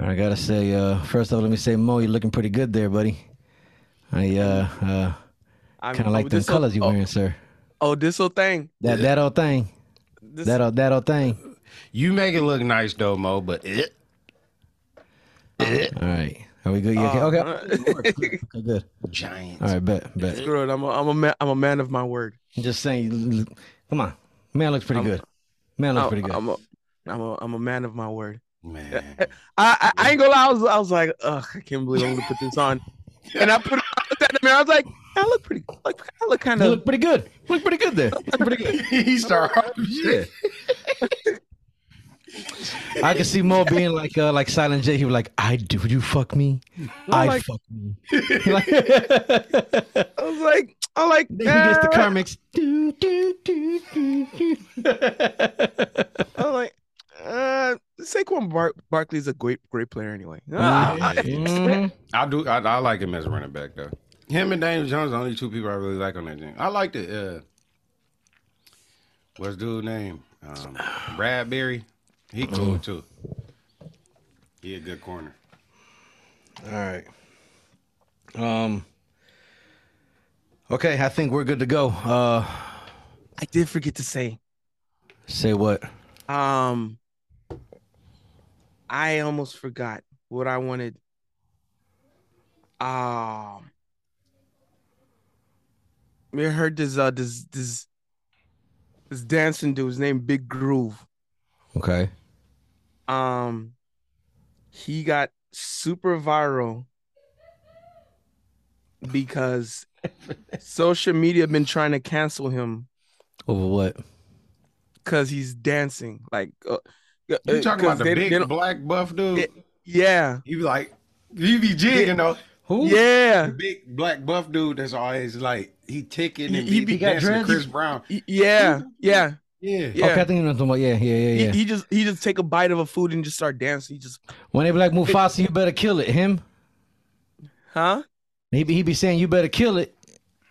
I gotta say, uh, first of all, let me say, Mo, you're looking pretty good there, buddy. I uh, uh, kind of like the colors you're oh, wearing, sir. Oh, this whole thing. That that old thing, This, that old that old thing. You make it look nice though, Mo, but it. All right, are we good? You okay? uh, Okay, okay, good. Giants. All right, bet, bet. Screw it. I'm a, I'm a man. I'm a man of my word. I'm just saying, come on, man looks pretty I'm- good. Man looks I'm, pretty good. I'm a, I'm a, I'm a man of my word. Man. I, I, I ain't gonna lie. I was, I was like, ugh, I can't believe I'm gonna put this on. And I put, I looked at the mirror. I was like, I look pretty. Like, I look kind of. look pretty good. Look pretty good there. Pretty good. he started. Yeah. I can see Mo being like uh, like Silent J. He was like, "I do you fuck me? I like- fuck me." I was like, I like. then he gets the car mix. Do, do, do, do, do. I was like, uh, Saquon Bar- Barkley's a great, great player anyway. Ah, Mhm. I do. I, I like him as a running back though. Him and Daniel Jones, are the only two people I really like on that team. I like the. Uh, what's dude's name? Um, Bradberry. He cool too. He a good corner. All right. Um. Okay, I think we're good to go. Uh, I did forget to say. say what? Um, I almost forgot what I wanted. Um, we heard this uh this this this dancing dude's name Big Groove. Okay. Um, he got super viral because social media been trying to cancel him Over what? because he's dancing like. Uh, You uh, talking 'cause about the they- big they black buff dude? Yeah. Yeah, He be like, he be jigging though. Who? yeah. The big black buff dude that's always like he ticking and He- he he, be- be dancing? Chris Brown. Yeah, yeah, Yeah. yeah. Okay, I think you know talking about. Yeah, yeah, yeah, He, yeah. he just he just take a bite of a food and just start dancing. He just when they be like Mufasa, you better kill it. Him? huh? He be, he be saying you better kill it.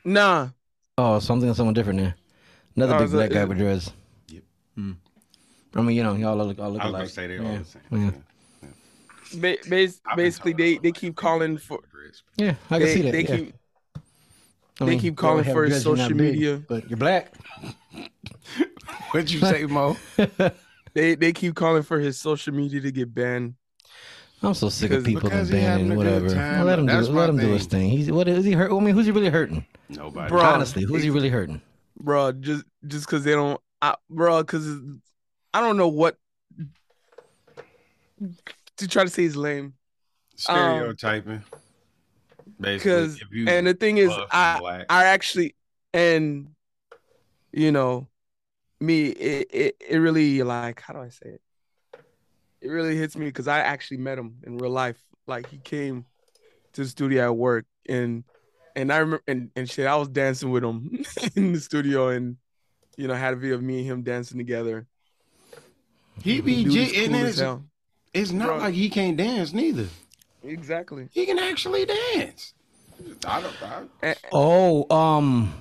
Nah. Oh, something someone different there. Another Oh, big is it- black guy with dreads. Yep. Hmm. I mean, you know, y'all look all look I was alike. gonna say they all yeah. the same. Yeah. Ba- bas- I've been basically, talking they about they it. keep calling for Yeah, I can they, see that. they yeah. keep I they mean, keep calling have for his dreads, you're not social big, media. but you're black. What'd you say, Mo? they they keep calling for his social media to get banned. I'm so sick of Because- people because and he having banning a good whatever. time. Let him That's do. my Let him do his thing. thing. He's what is he hurt? I mean, who's he really hurting? Nobody. Bro. Honestly, who's he really hurting? bro. Just just because they don't, I, bro. Because I don't know what to try to say is lame. Stereotyping. Um, basically, Because and the thing is, I black. I actually and you know me it, it it really like how do I say it? It really hits me because I actually met him in real life. Like he came to the studio at work and and I remember and, and shit, I was dancing with him in the studio and you know had a video of me and him dancing together. He be Dude is and it's, hell. it's not Bro. like he can't dance neither. Exactly. He can actually dance. I don't. I, And- Oh, um,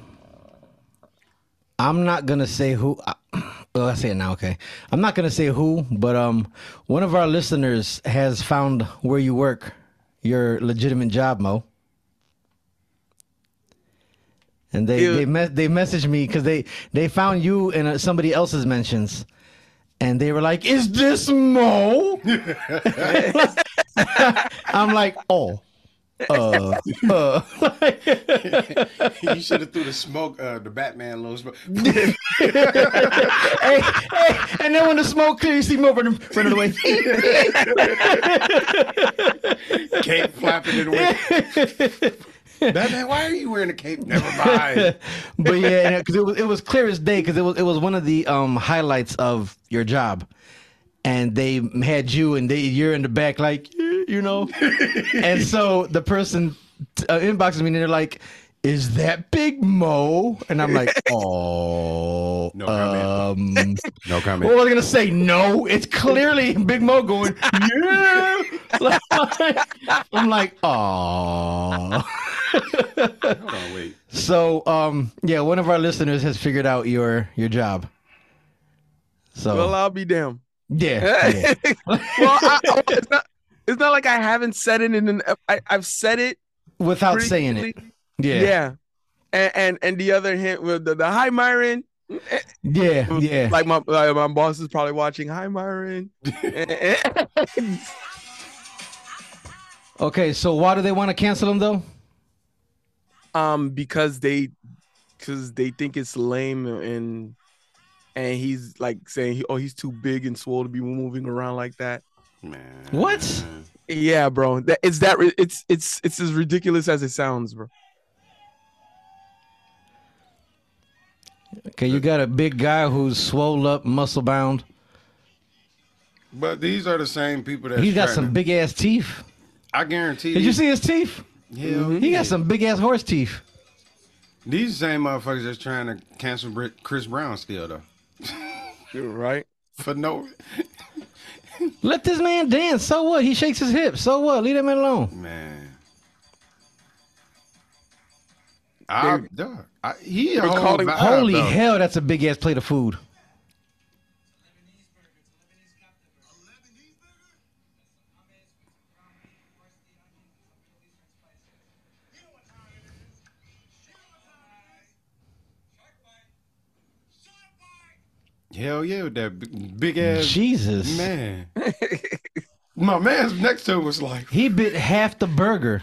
I'm not gonna say who. uh, Well, I say it now. Okay, I'm not gonna say who, but um, one of our listeners has found where you work, your legitimate job, Mo. And they Ew. they me- they messaged me because they they found you in uh somebody else's mentions, and they were like, "Is this Mo?" I'm like, "Oh, uh, uh." you should have threw the smoke, uh, the Batman little smoke. hey, hey, and then when the smoke clears, you see Mo running, running away. cape flapping in the wind. Batman, why are you wearing a cape? Never mind. but yeah, because it was it was clear as day because it was it was one of the um highlights of your job, and they had you and they you're in the back like you know, and so the person uh, inboxes me and they're like. Is that Big Mo? And I'm like, oh, No comment. um, No comment. What was I gonna say? No, it's clearly Big Mo going, yeah. I'm like, oh. Hold on, wait. So, um, yeah, one of our listeners has figured out your your job. So, well, I'll be damned. yeah, yeah. well, I, I- it's not it's not like I haven't said it in an. I, I've said it Without saying it. Quickly. Yeah. Yeah. And, and and the other hint with the, the hi Myron. Yeah. Yeah. Like my like my boss is probably watching. Hi Myron. Okay, so why do they want to cancel him though? um, because they because they think it's lame and and he's like saying oh he's too big and swole to be moving around like that. Man. What? Yeah, bro. That it's that it's it's it's as ridiculous as it sounds, bro. Okay, you got a big guy who's swole up, muscle bound. But these are the same people that He's got some big ass teeth. I guarantee Did you see his teeth? Hell mm-hmm. He got some big ass horse teeth. These same motherfuckers that's trying to cancel Chris Brown still though. You're right. For no Let this man dance. So what? He shakes his hips. So what? Leave that man alone. man. I, dog, I, he a We're whole calling- vibe, Holy though. hell, that's a big ass plate of food. Hell yeah, with that big, big ass Jesus. man. My man's next to him was like He bit half the burger.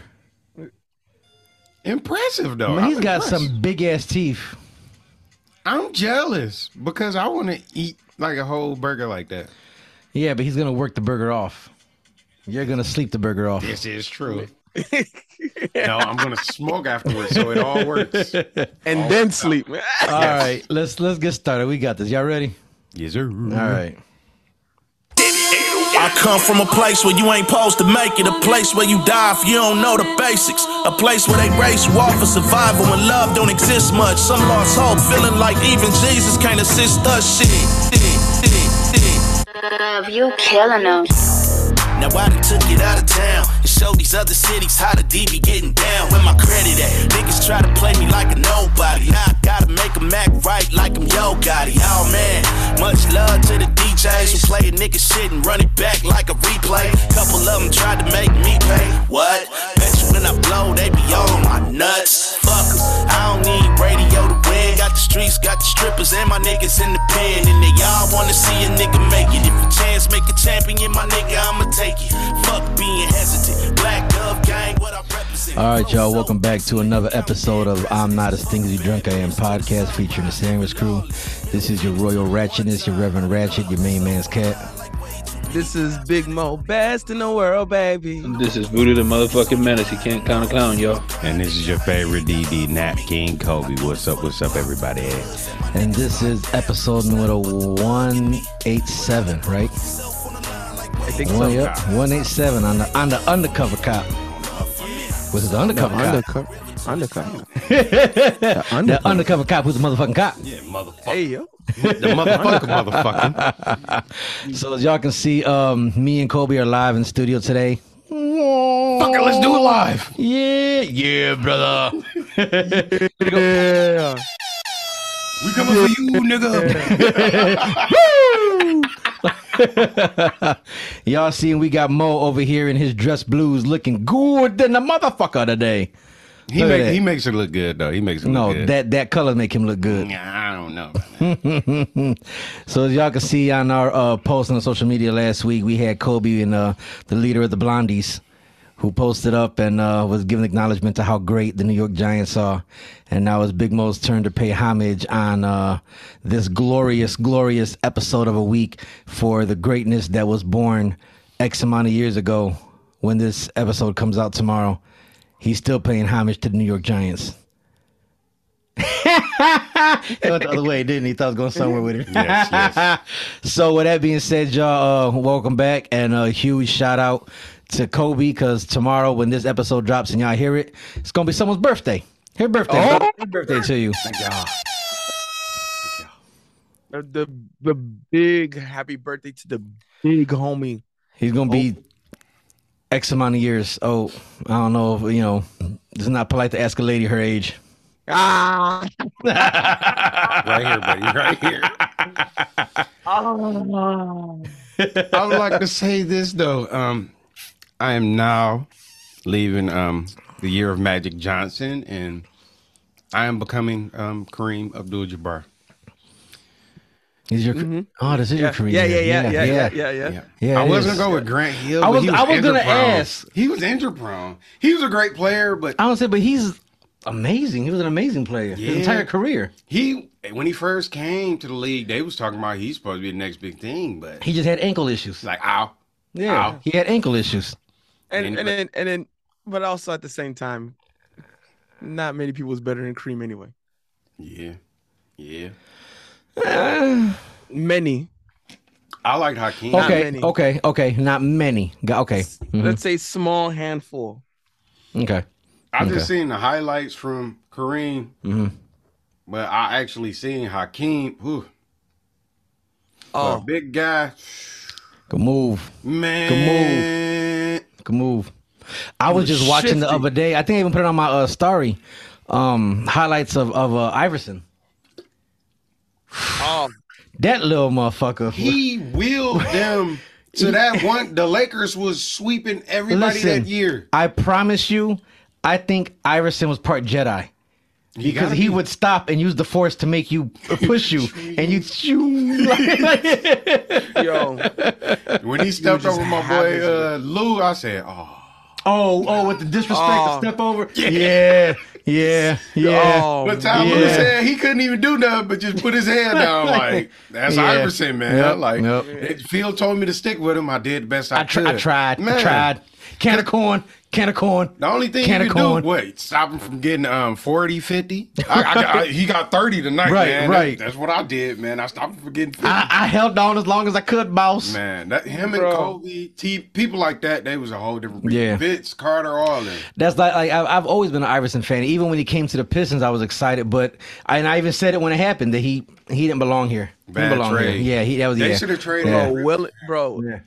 Impressive though. Man, he's I'm got impressed. some big ass teeth. I'm jealous because I want to eat like a whole burger like that. Yeah, but he's gonna work the burger off. You're gonna sleep the burger off. This is true. no, I'm gonna smoke afterwards, so it all works. and then sleep. All right, let's let's get started. We got this. Y'all ready? Yes, sir. All right. I come from a place where you ain't supposed to make it, a place where you die if you don't know the basics, a place where they raise you off for survival when love don't exist much. Some lost hope, feeling like even Jesus can't assist us. Shit, shit, shit, shit. Love, you killing them. Now I done took it out of town and showed these other cities how the D be getting down. Where my credit at? Niggas try to play me like a nobody. Now I gotta make 'em act right like I'm Yo Gotti. Oh man, much love to the DJs who play a nigga shit and run it back like a replay. Couple of them tried to make me pay. What? Bet you when I blow, they be on my nuts. Fuck 'em. I don't need radio to win. Got the streets, got the strippers, and my niggas in the pen. And they all wanna see a nigga make it. If a chance make a champion, my nigga, I'ma take it. Fuck being hesitant. Black Dove Gang, what I represent. All right, y'all. Welcome back to another episode of I'm Not as Stingy Drunk I Am podcast featuring the Sandwich Crew. This is your Royal Ratchetness, your Reverend Ratchet, your main man's cat. This is Big Mo, best in the world, baby. This is Voodoo the motherfucking menace. You can't count a clown, y'all. And this is your favorite DD, Nat King Kobe. What's up? What's up, everybody? And this is episode number 187, right? I think One, so. yep, 187 on the on the undercover cop. Was it the undercover cop? Undercover. Undercover. The undercover cop who's a motherfucking cop. Yeah, motherfucker. Hey yo. The motherfucker, motherfucker. So as y'all can see, um, me and Kobe are live in studio today. Fuck it, let's do it live. Yeah, yeah, brother. Yeah. We coming for you, nigga. Y'all seeing we got Mo over here in his dress blues looking good than the motherfucker today. He Look make, he makes it look good though. He makes it No, look good. that that color make him look good. I don't know. so as y'all can see on our uh, post on social media last week, we had Kobe and uh, the leader of the Blondies, who posted up and uh, was giving acknowledgement to how great the New York Giants are. And now it's Big Mo's turn to pay homage on uh, this glorious, glorious episode of a week for the greatness that was born X amount of years ago. When this episode comes out tomorrow, he's still paying homage to the New York Giants. he went the other way, didn't he? Thought I was going somewhere with it. Yes, yes. So with that being said, y'all, uh, welcome back and a huge shout out to Kobe because tomorrow when this episode drops and y'all hear it, it's gonna be someone's birthday. Happy birthday! Oh. Happy birthday to you. Thank y'all. The, the the big happy birthday to the big homie. He's gonna be X amount of years. Oh, I don't know. If, you know, it's not polite to ask a lady her age. Ah. Right here, buddy. Right here. oh. I would like to say this though. Um, I am now leaving um the year of Magic Johnson, and I am becoming um Kareem Abdul-Jabbar. Is your oh, this is your Yeah, yeah, yeah, yeah, yeah, yeah, yeah, yeah. Yeah, Yeah, I was is. gonna go with Grant Hill. I but was- I was gonna injury-prone. ask. He was injury prone. He was a great player, but I don't say, but he's amazing. He was an amazing player his entire career. he when he first came to the league, they was talking about he's supposed to be the next big thing, but He just had ankle issues. like, ow, Yeah, Ow. he had ankle issues. And And- and then and then, but also at the same time, not many people is better than Kareem anyway. yeah, yeah. Many, I liked Hakeem. Not Okay, many. okay, okay. Not many. Got- Okay, Mhm. let's say small handful. okay. I Okay. just seen the highlights from Kareem, Mhm. but I actually seen Hakeem. Whew, Oh, a big guy, Good move. man. Good move. Good move. I was just watching the other day. I think I even put it on my uh, story. Um, highlights of of uh, Iverson. oh, That little motherfucker. He wheeled them to that one. The Lakers was sweeping everybody Listen, that year. I promise you, I think Iverson was part Jedi. You Because gotta he be. would stop and use the force to make you uh, push you, and you shoo. yo, when he stepped just over my boy uh, Lue, I said, "Oh, oh, oh, with the disrespect, Oh. to step over. Yeah, yeah, yeah. oh, But Tom yeah. Lewis said he couldn't even do nothing but just put his hand down. Like that's Yeah. Iverson, man. Yep, Like yep. it- Phil told me to stick with him. I did the best I, I, tr- could. I tried. Man. I tried. Can of corn. Can of corn. The only thing Can he of could do, wait, stop him from getting um 40, 50. I, I, I, he got 30 tonight, Right, man. That- right. that's what I did, man. I stopped him from getting 50. I, I held on as long as I could, boss. man, that him and Bro. Kobe, T, people like that, they was a whole different breed. Yeah. Vince Carter, all them. That's like, like I've, I've always been an Iverson fan. Even when he came to the Pistons, I was excited. But I, and I even said it when it happened that he he didn't belong here. Bad didn't belong trade. here. Yeah, he that was They yeah. should have traded Yeah. bro, bro, Yeah.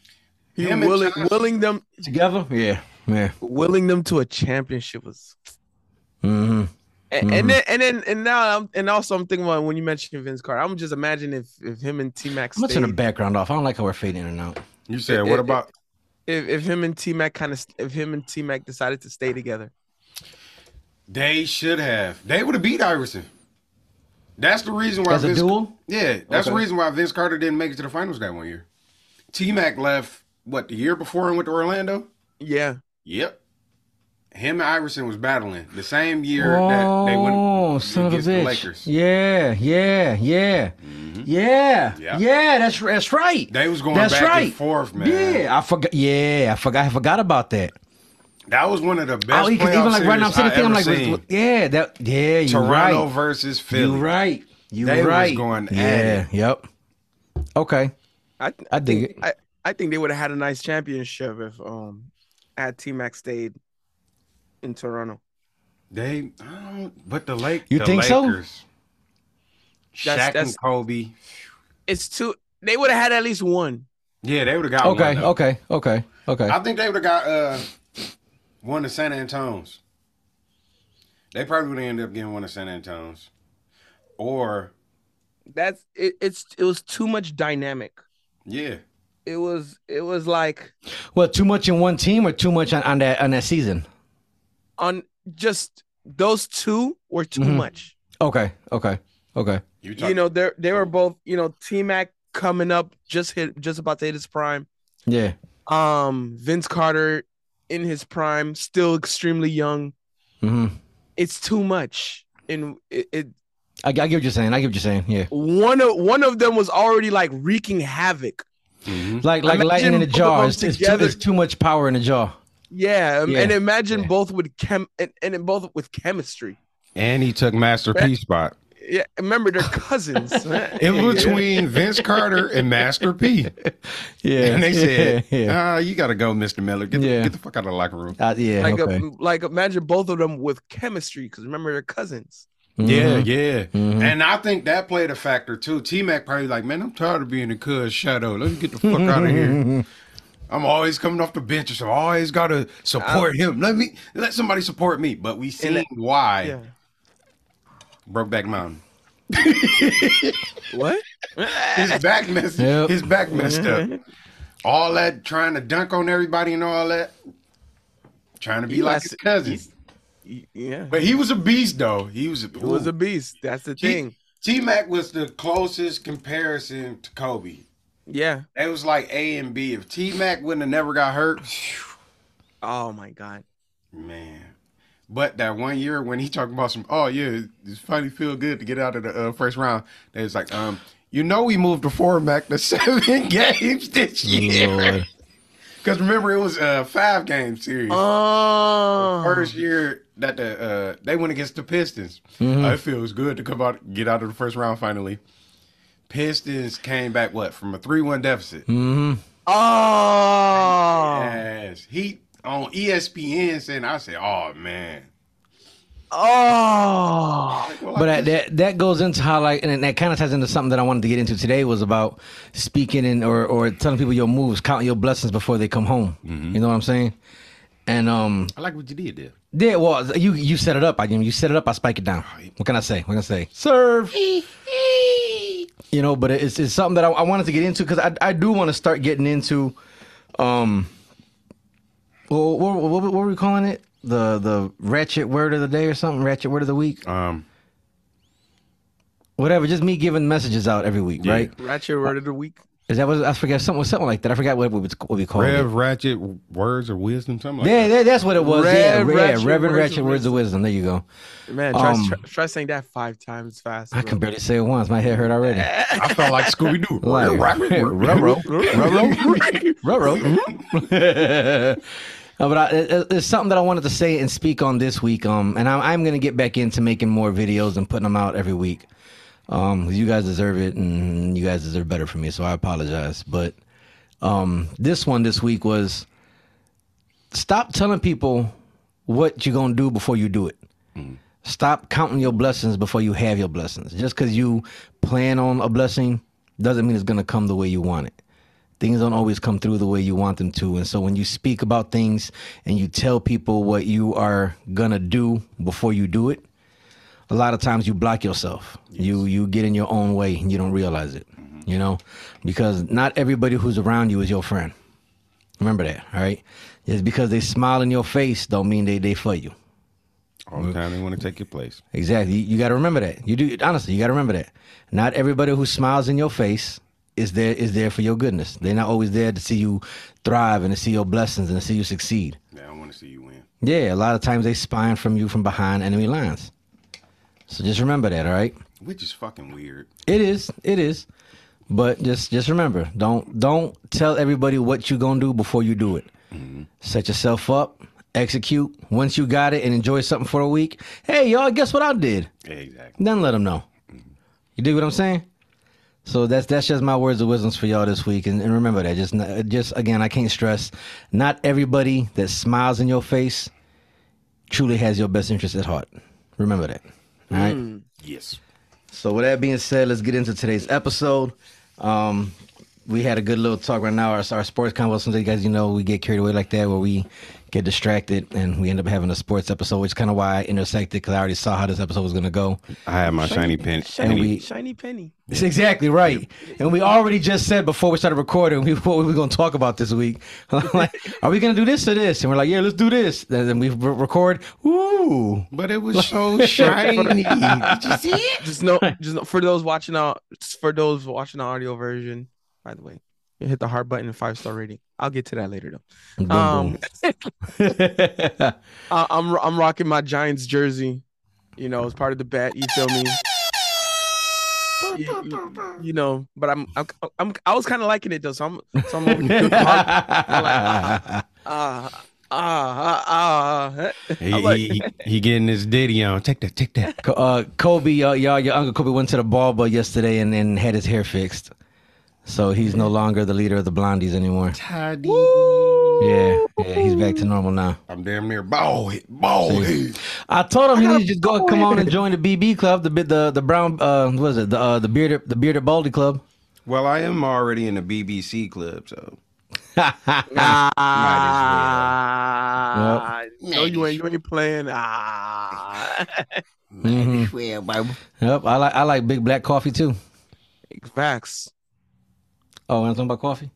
He Him willing, Johnson. willing them, Together. Yeah. Yeah. willing them to a championship was. Mm-hmm. And, and then and then and now I'm and also I'm thinking about when you mentioned Vince Carter. I'm just imagining if if him and T Mac I'm gonna turn the background off. I don't like how we're fading in and out. You said, It- what it- about if if him and T Mac kind of if him and T Mac decided to stay together. they should have. They would have beat Iverson. That's the reason why As a Vince, duel? Yeah, that's the reason why Vince Carter didn't make it to the finals that one year. T Mac left what the year before and went to Orlando. Yeah. Yep. Him and Iverson was battling the same year that they oh, went Oh, son of against the. Lakers. Yeah, yeah, yeah, mm-hmm. yeah, Yeah. yeah. That's that's right. They was going That's back right. and forth, man. Yeah, I forgot. Yeah, I forgot. I forgot about that. That was one of the best Oh, even like right now, I'm series sitting I thinking, I'm like, seen. yeah, that, yeah, you Toronto right. versus You Philly. right. You They was right. going at yeah. it. Yep. Okay. I I dig it. I, I think they would have had a nice championship if um had T Mac stayed in Toronto. They, I don't, but the Lake, You the think so? Lakers, Shaq That's- and that's- Kobe. It's too they would have had at least one. Yeah, they would have got Okay. one. though. Okay. Okay. Okay. I think they would have got uh one of San Antonio's. They probably would have ended up getting one of San Antonio's, or That's it, it's it was too much dynamic. yeah, It was it was like Well, too much in one team or too much on, on that on that season. on just those two were too Mhm. much. Okay. Okay. Okay. you talk, You know, they they were both, you know, T Mac coming up, just hit just about to hit his prime. Yeah. Um, Vince Carter in his prime, still extremely young. hmm It's too much. And it, it I, I get what you're saying. I get what you're saying. Yeah. one of one of them was already like wreaking havoc. Mhm. Like like Imagine lightning in a jar. them It's, it's, too, it's too much power in a jar. Yeah, um, Yeah, and imagine yeah. both with chem and, and both with chemistry. and he took Master P spot Yeah, remember they're cousins. in between Vince Carter and Master P. Yeah. And they said, yeah. yeah. "Ah, you got to go, Mister Miller. Get the, Yeah. get the fuck out of the locker room." Uh, yeah. like, okay. a, like imagine both of them with chemistry because remember they're cousins. Yeah, Mhm. yeah. Mhm. And I think that played a factor too. T Mac probably like, man, I'm tired of being a cuz shadow. Let me get the fuck out of here. I'm always coming off the bench, so I always gotta support him. Let me let somebody support me. But we seen that- why Yeah. Brokeback Mountain. What? His back messed Yep. his back messed up. All that trying to dunk on everybody and all that. trying to be He like his cousin. He's- Y- Yeah, But he was a beast, though. He was a, he was a beast. That's the He- thing. T Mac was the closest comparison to Kobe. Yeah. It was like A and B. If T Mac wouldn't have never got hurt, Oh my god. man. But that one year when he talking about some, oh yeah, it's funny, feel good to get out of the uh, first round. They was like, um, you know, we moved the format to seven games this year. Because remember, it was a five game series. Oh. First year that the uh, they went against the Pistons. Mhm. Uh, it feels good to come out, get out of the first round finally. Pistons came back what from a three one deficit. Mhm. Oh. Yes, he on ESPN saying, I said, oh man. Oh. But that, that that goes into how like and that kind of ties into something that I wanted to get into today was about speaking and or or telling people your moves, counting your blessings before they come home. You know what I'm saying? And um I like what you did there. yeah, well you you set it up. I mean you set it up, I spike it down. What can I say? What can I say? Serve. you know, but it's it's something that I, I wanted to get into because I I do want to start getting into um well, what, what, what were we calling it? The the ratchet word of the day or something? Ratchet word of the week? Um, Whatever, just me giving messages out every week, Yeah. right? Ratchet word of the week. Is that what I forget something something like that? I forgot what we what we called Rev it. Ratchet words of wisdom, something like Yeah, that. yeah, that's what it was. Rev yeah, Ratchet yeah, Reverend Words Ratchet of Words of Wisdom. There you go. Man, try, Um, try, try saying that five times fast. I can barely say it once. My head hurt already. I felt like Scooby Doo. Like, ruh-roh, ruh-roh, ruh-roh. No, but I, it, it's something that I wanted to say and speak on this week. Um, and I'm, I'm going to get back into making more videos and putting them out every week. Um, you guys deserve it, and you guys deserve better from me. So I apologize. But um, this one this week was stop telling people what you're gonna do before you do it. Stop counting your blessings before you have your blessings. Just because you plan on a blessing doesn't mean it's gonna come the way you want it. Things don't always come through the way you want them to. And so when you speak about things and you tell people what you are gonna do before you do it, a lot of times you block yourself. You you get in your own way and you don't realize it. Mm-hmm. You know? Because not everybody who's around you is your friend. Remember that, all right? Just because they smile in your face don't mean they they for you. All the time they want to take your place. Exactly. You, got to remember that. You do honestly. You got to remember that. Not everybody who smiles in your face is there is there for your goodness. They're not always there to see you thrive and to see your blessings and to see you succeed. Yeah, I want to see you win. Yeah, a lot of times they spying from you from behind enemy lines. So just remember that, all right? Which is fucking weird. It is. It is. But just just remember, don't don't tell everybody what you're gonna do before you do it. Mm-hmm. Set yourself up, execute. Once you got it and enjoy something for a week, hey y'all, guess what I did? Exactly. Then let them know. Mm-hmm. You dig what I'm saying? So that's that's just my words of wisdoms for y'all this week, and, and remember that. Just just again, I can't stress. Not everybody that smiles in your face truly has your best interest at heart. Remember that. All right. Yes. So with that being said, let's get into today's episode. Um, we had a good little talk right now. Our, our sports convo. Some you guys, you know, we get carried away like that, where we get distracted and we end up having a sports episode, which is kind of why I intersected because I already saw how this episode was going to go. I had my shiny pen. Shiny, we- shiny penny. That's exactly right. And we already just said before we started recording we, what we were going to talk about this week. like, are we going to do this or this? And we're like, yeah, let's do this. And then we re- record. Ooh. But it was so shiny. Did you see it? Just know, just know, for those watching out, for those watching the audio version. By the way, you hit the heart button and five star rating. I'll get to that later though. Boom, Um, boom. I- I'm I'm rocking my Giants jersey. You know, as part of the bet. You feel me? You, you- you know, but I'm I'm, I'm I was kind of liking it though. So I'm so I'm over here. Ah ah ah ah. He, I'm like- he, he getting his ditty on. Take that, take that. Co- uh, Kobe, y'all, y'all, your uncle Kobe went to the barber yesterday and, and had his hair fixed. So he's no longer the leader of the Blondies anymore. Tidy. Yeah, yeah, he's back to normal now. I'm damn near bald head. Bald head. I told him he needed to just go come on and join the BB club, the the the brown uh what is it the uh, the bearded the bearded baldy club. Well, I am already in the BBC club, so Ah, no, you ain't you ain't playing. Ah, Mhm. Yep, I like I like big black coffee too. facts. Oh, and talking about coffee.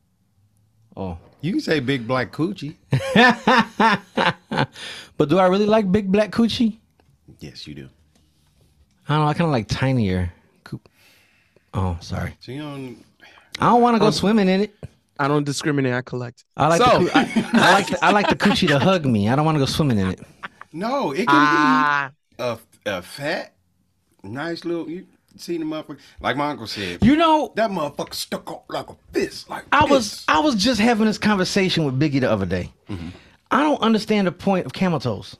Oh, You can say big black coochie. But do I really like big black coochie? Yes, you do. I don't know. I kind of like tinier. coo- Oh, sorry. So you don't. I don't want to go swimming in it. I don't discriminate. I collect. I like So- the, coo- I, I like the, I like the coochie to hug me. I don't want to go swimming in it. No, it can Ah, be a, a fat, nice little. You seen the motherfucker? Like my uncle said, You know, that motherfucker stuck out like a fist. Like I was. I was just having this conversation with Biggie the other day. Mm-hmm. I don't understand the point of camel toes.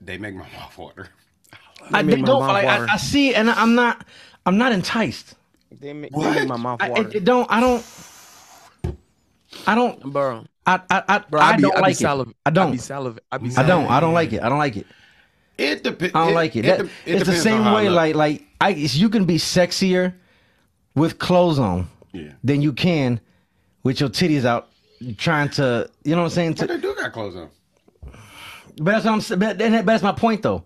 They make my mouth water. I they don't like. I, water. I see, it and I'm not. I'm not enticed. they make, What? they make my mouth I, water. it, it don't. I don't. I don't. bro, I I I, bro, I I, be, don't I like be it. saliv- I I don't. be saliv- I be I don't. I don't like it. I don't like it. It depends. I don't like it. That- it's the same way. Like like I, you can be sexier with clothes on yeah. than you can with your titties out, trying to. You know what I'm saying? But To, they do got clothes on. but that's what I'm. sa- But, but that's my point though.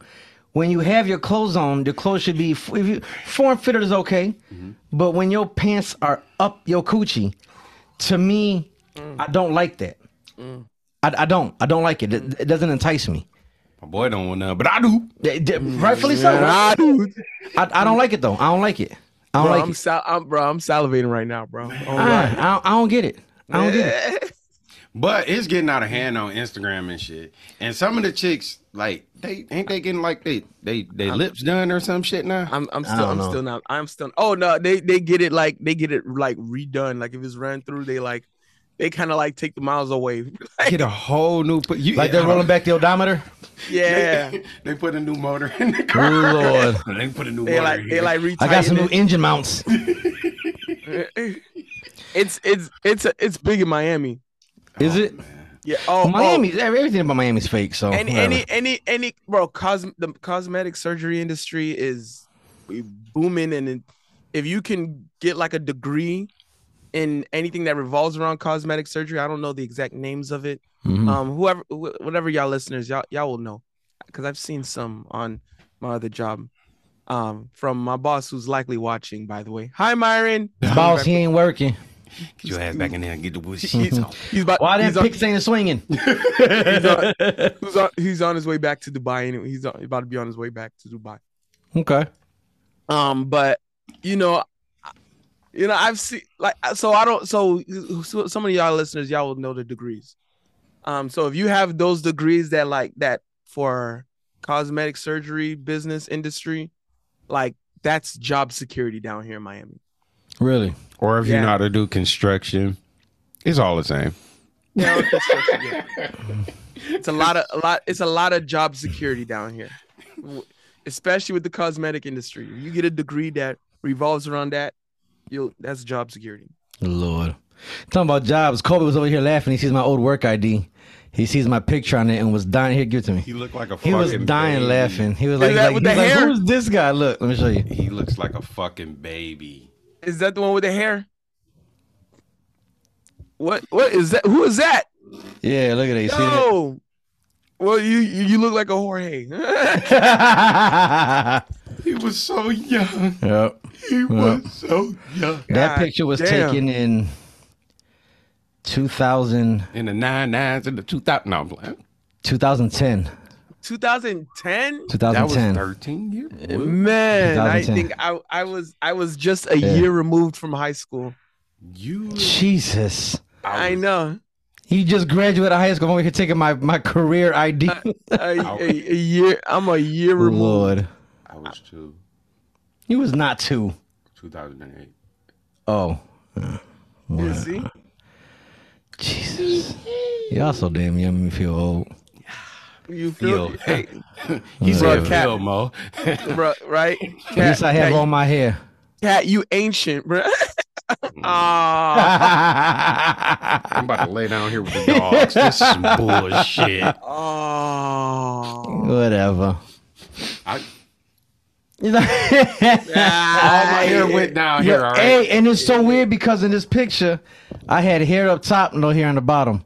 When you have your clothes on, your clothes should be if you, form fitted is okay, mm-hmm. but when your pants are up your coochie, to me, mm. I don't like that. Mm. I, I don't. I don't like it. It, it doesn't entice me. My boy don't want none, but I do. It- it- rightfully so. I do. I, I don't like it though. I don't like it. I don't Bro, like I'm, it. sal- I'm, bro, I'm salivating right now, bro. Oh, I, I, don't, I don't get it. I don't get it. But it's getting out of hand on Instagram and shit. And some of the chicks, like, they ain't they getting like they they they lips done or some shit now. I'm, I'm still, I'm know. still not. I'm still. Oh no, they, they get it like they get it like redone. Like if it's ran through, they like, they kind of like take the miles away. Get a whole new. Put, you, Like they're rolling back the odometer. yeah, they put a new motor in the car. Lord. they put a new they motor. like they like I got some new engine mounts. it. It's it's it's it's big in Miami. Is it? Oh, yeah. Oh, oh, Miami. Everything about Miami's fake. So Oh, any whatever. any any any bro, cos the cosmetic surgery industry is booming, and if you can get like a degree in anything that revolves around cosmetic surgery, I don't know the exact names of it. Mhm. Um, whoever, wh- whatever y'all listeners, y'all y'all will know, because I've seen some on my other job. Um, from my boss who's likely watching, by the way. Hi, Myron. boss, he ain't working. Get your ass back in there and get the wood He's, on. he's about. Why he's them on- picks ain't swinging? he's on, he's on, he's on his way back to Dubai anyway. He's on, about to be on his way back to Dubai. okay. Um, but you know, I- you know, I've seen like so I don't so, so some of y'all listeners, y'all will know the degrees. Um, so if you have those degrees that like that for cosmetic surgery business industry, like that's job security down here in Miami. Really? Or if you Yeah. know how to do construction, it's all the same. Yeah, it's a lot of a lot. It's a lot of job security down here, especially with the cosmetic industry. You get a degree that revolves around that, you'll that's job security. Lord. Talking about jobs. Kobe was over here laughing. He sees my old work ID. He sees my picture on it and was dying. Here, give it to me. He looked like a He was dying baby. laughing. He was like, like, with he was the like, who's this guy? Look, let me show you. He looks like a fucking baby. Is that the one with the hair? What what is that? Who is that? Yeah, look at that. You see that? No. Well, you you you look like a Jorge. He was so young. yep. He was so young. That God picture was damn. taken in 2000, In the nine nines and the two thousand. No, I'm playing. 2010. 2010. That was 2010. thirteen years. old. Man, I think I I was I was just a Yeah. year removed from high school. You. Jesus. I was- know. You just graduated high school. I'm over here taking my, my career ID. A, a, a year. I'm a year removed. Lord. I was two. He was not two. Two thousand and eight. Oh. You see? Jesus. Y'all so damn young. Make me feel old. You feel? Feel. Hey, He Yeah. said, Cat. "Phil Mo." bro, right? At least I have cat, all my hair. cat, you ancient, bro. Ah. I'm about to lay down here with the dogs. This is some bullshit. oh. Whatever. I, He's like- all my hair went down Yeah, here. All right. Hey, and it's so weird because in this picture, I had hair up top, no hair on the bottom.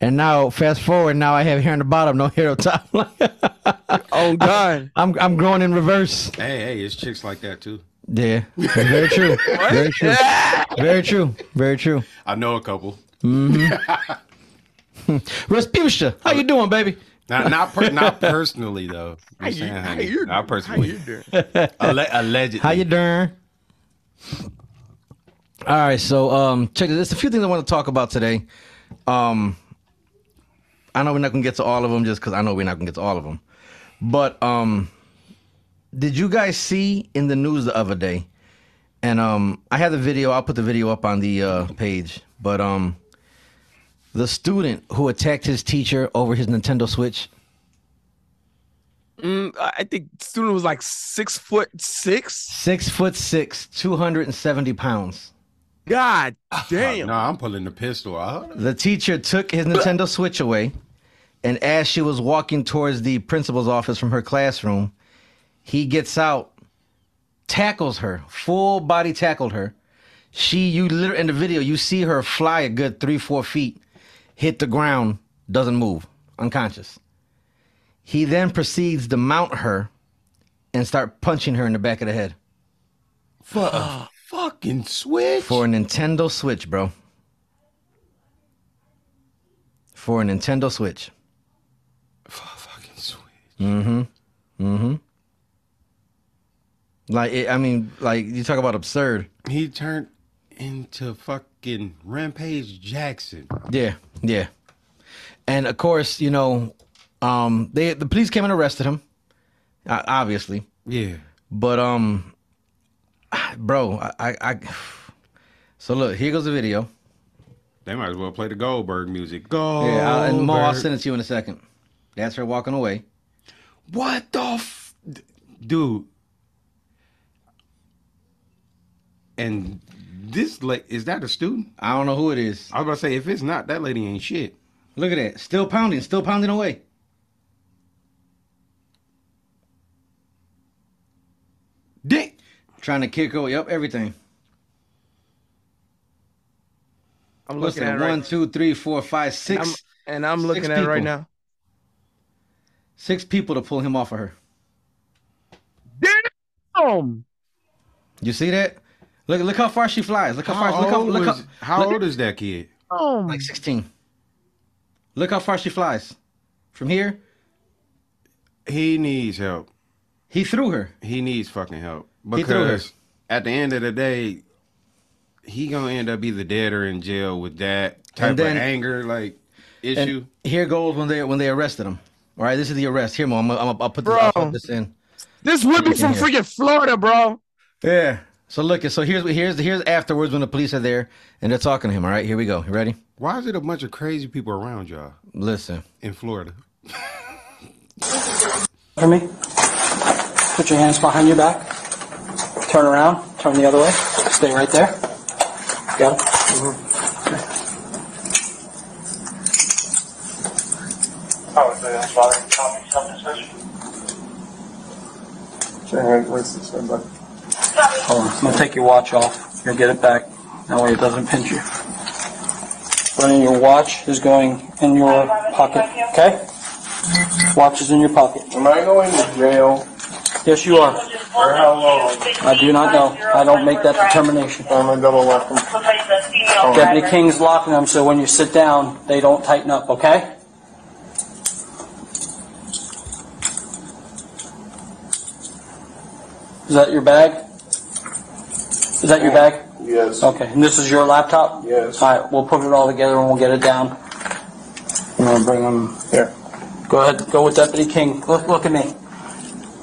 And now, fast forward, now I have hair on the bottom, no hair up top. Oh God. I'm I'm growing in reverse. Hey, hey, it's chicks like that too. Yeah, very true. Very true. Very true. Very true. I know a couple. Mm-hmm. Rasputia, how you doing, baby? Not not per, not personally though. How you, saying, how honey, you, not how personally. you doing? Alle- allegedly. How you doing? All right, so um, check this. There's a few things I want to talk about today. Um, I know we're not gonna get to all of them just because I know we're not gonna get to all of them. But um, did you guys see in the news the other day? And um, I had the video. I'll put the video up on the uh, page. But um, the student who attacked his teacher over his Nintendo Switch. Mm, I I think student was like six foot six. Six foot six, two hundred and seventy pounds. God damn. no, I'm pulling the pistol out. The teacher took his Nintendo Switch away, and as she was walking towards the principal's office from her classroom, he gets out, tackles her, full body tackled her. She, you literally in the video, you see her fly a good three, four feet, hit the ground, doesn't move, unconscious. He then proceeds to mount her and start punching her in the back of the head For a fucking switch. for a Nintendo Switch, bro. For a Nintendo Switch. For a fucking switch. Mm-hmm. Mm-hmm. Like it, I mean, like you talk about absurd. He turned into fucking Rampage Jackson. Yeah, yeah. And of course, you know, um, they the police came and arrested him, uh, obviously. Yeah. But um, bro, I, I, I. So look, here goes the video. They might as well play the Goldberg music. Goldberg. Yeah, I'll, and Mo, I'll send it to you in a second. That's her walking away. What the f- D- dude? And this like is that a student? I don't know who it is. I was about to say if it's not, that lady ain't shit. Look at that, still pounding, still pounding away. Dick. Trying to kick her. Yep, everything. I'm looking that? at it One, right, two, three, four, five, and. I'm, and I'm looking six at it right now. Six people to pull him off of her. Damn. You see that? Look, look how far she flies. Look how, How, far. Look how, old, look how, is, how look- old is that kid? Oh Damn. like sixteen. Look how far she flies. From here, He needs help. he threw her. He needs fucking help He threw her. because at the end of the day, he gonna end up either dead or in jail with that type And then- of anger like issue. And here goes when they when they arrested him. All right, this is the arrest. Here, Mo, I'm, I'm, I'll put this, Bro. I'll put this in. This would be from in freaking Florida, bro. Yeah. So look, so here's here's here's afterwards when the police are there and they're talking to him. All right, here we go. You ready? Why is it a bunch of crazy people around y'all Listen. in Florida? For me. Put your hands behind your back. Turn around. Turn the other way. Stay right there. Got it? Hold on. I'm gonna take your watch off. You'll get it back. That way it doesn't pinch you. Running your watch is going in your pocket. Okay? Watch is in your pocket. Am I going to jail Yes, you are. for how long? I do not know. I don't make that determination. I'm a double weapon. Deputy King's locking them, so when you sit down, they don't tighten up, okay? Is that your bag? Is that your bag? Yes. Okay, and this is your laptop? Yes. All right, we'll put it all together and we'll get it down. I'm gonna bring them Here. Go ahead, go with Deputy King. Look, look at me.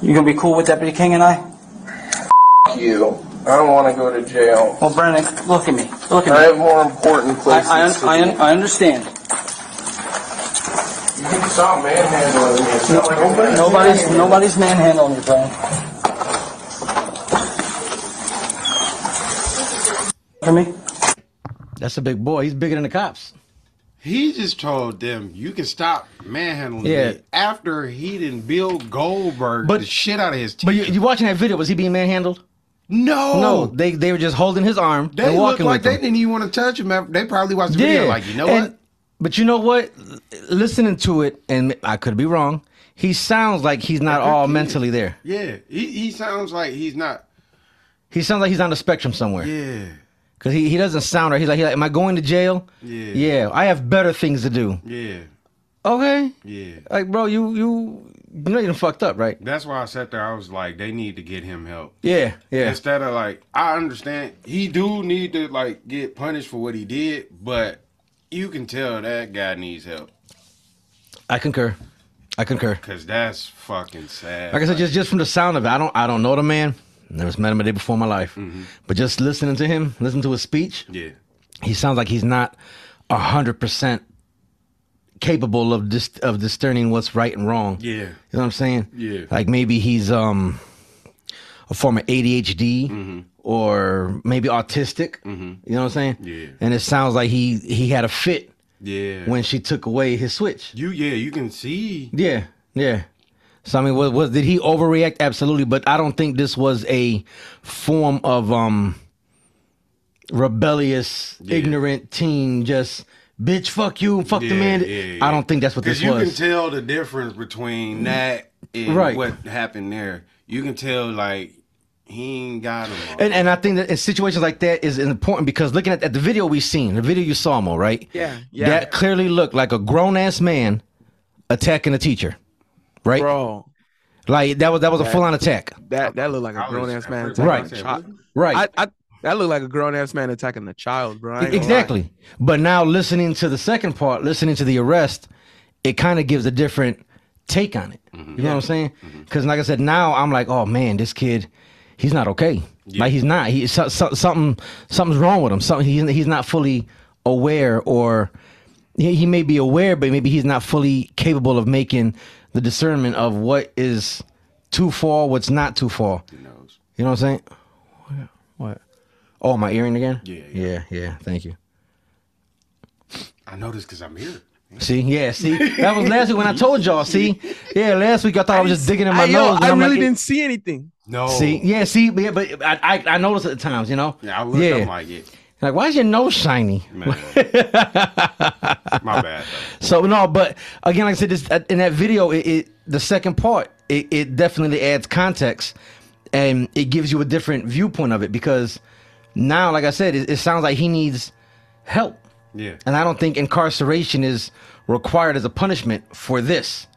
You gonna be cool with Deputy King and I? F- you. I don't want to go to jail. Well, Brennan, look at me. Look I at me. I have more important places I, I, to I, be. I understand. You can stop manhandling me. It's not like Nobody's nobody's manhandling you, Brennan. For me? That's a big boy. He's bigger than the cops. He just told them you can stop manhandling Yeah. me after he didn't Bill Goldberg But- the shit out of his teeth. But you, you watching that video? Was he being manhandled? no, No, they they were just holding his arm they and look walking like with they him. didn't even want to touch him. After, they probably watched the video like, you know and- what? But you know what? Listening to it, and I could be wrong. He sounds like he's not all mentally there. Yeah, he, he sounds like he's not. He sounds like he's on the spectrum somewhere. Yeah, Cause he, he doesn't sound right. He's like, he's like, am I going to jail? Yeah. Yeah, I have better things to do. Yeah. Okay. Yeah. Like, bro, you you you know you done fucked up, right? That's why I sat there. I was like, they need to get him help. Yeah, yeah. Instead of like, I understand he do need to like get punished for what he did, but you can tell that guy needs help I concur. I concur. because that's fucking sad. Like I said, just just from the sound of it, I don't I don't know the man. Never met him a day before in my life. Mm-hmm. But just listening to him, listening to his speech, yeah, he sounds like he's not a hundred percent capable of dis- of discerning what's right and wrong. yeah, You know what I'm saying? Yeah. Like maybe he's um a form of ADHD mm-hmm. or maybe autistic. Mm-hmm. You know what I'm saying? Yeah. And it sounds like he he had a fit yeah. when she took away his switch. you, yeah, you can see. Yeah, yeah. So I mean, was, was did he overreact? Absolutely, but I don't think this was a form of um rebellious, Yeah. ignorant teen just bitch fuck you, fuck the man. yeah, I don't think that's what this Because you was. can tell the difference between that and Right. what happened there. You can tell like he ain't got him. and and I think that in situations like that is important because looking at, at the video we seen, the video you saw, Mo, right? Yeah, yeah. That clearly looked like a grown ass man attacking a teacher, right? Bro, Like that was that was a full on attack, that that looked like a grown ass man attacking Right. a child. right? I, I that looked like a grown ass man attacking a child, bro. I ain't gonna lie. Exactly. But now listening to the second part, listening to the arrest, it kind of gives a different take on it. You know what I'm saying? Because like I said, now I'm like, oh man, this kid, he's not okay. Like he's not. He so, so, something something's wrong with him. Something he's he's not fully aware, or he, he may be aware, but maybe he's not fully capable of making the discernment of what is too far, what's not too far. He knows. You know what I'm saying? What? What? Oh, my earring again? Yeah, yeah. yeah, yeah. Thank you. I know this because I'm here. See, yeah, see, that was last week when I told y'all. See, yeah, last week I thought I, was just digging in my I, yo, nose. but I I'm really like, didn't see anything. No. See, yeah, see, but, yeah, but I, I I noticed at the times, you know. Yeah, I looked yeah. up like it. Like, why is your nose shiny? My bad. So no, but again, like I said, this uh, in that video, it, it the second part, it, it definitely adds context, and it gives you a different viewpoint of it because now, like I said, it, it sounds like he needs help. Yeah. And I don't think incarceration is required as a punishment for this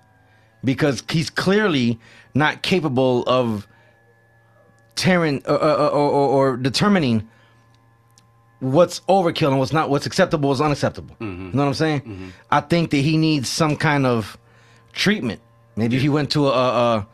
because he's clearly not capable of tearing uh, uh, or, or, or determining what's overkill and what's not, what's acceptable is unacceptable. You mm-hmm. know what I'm saying? Mm-hmm. I think that he needs some kind of treatment. Maybe if he went to a, a,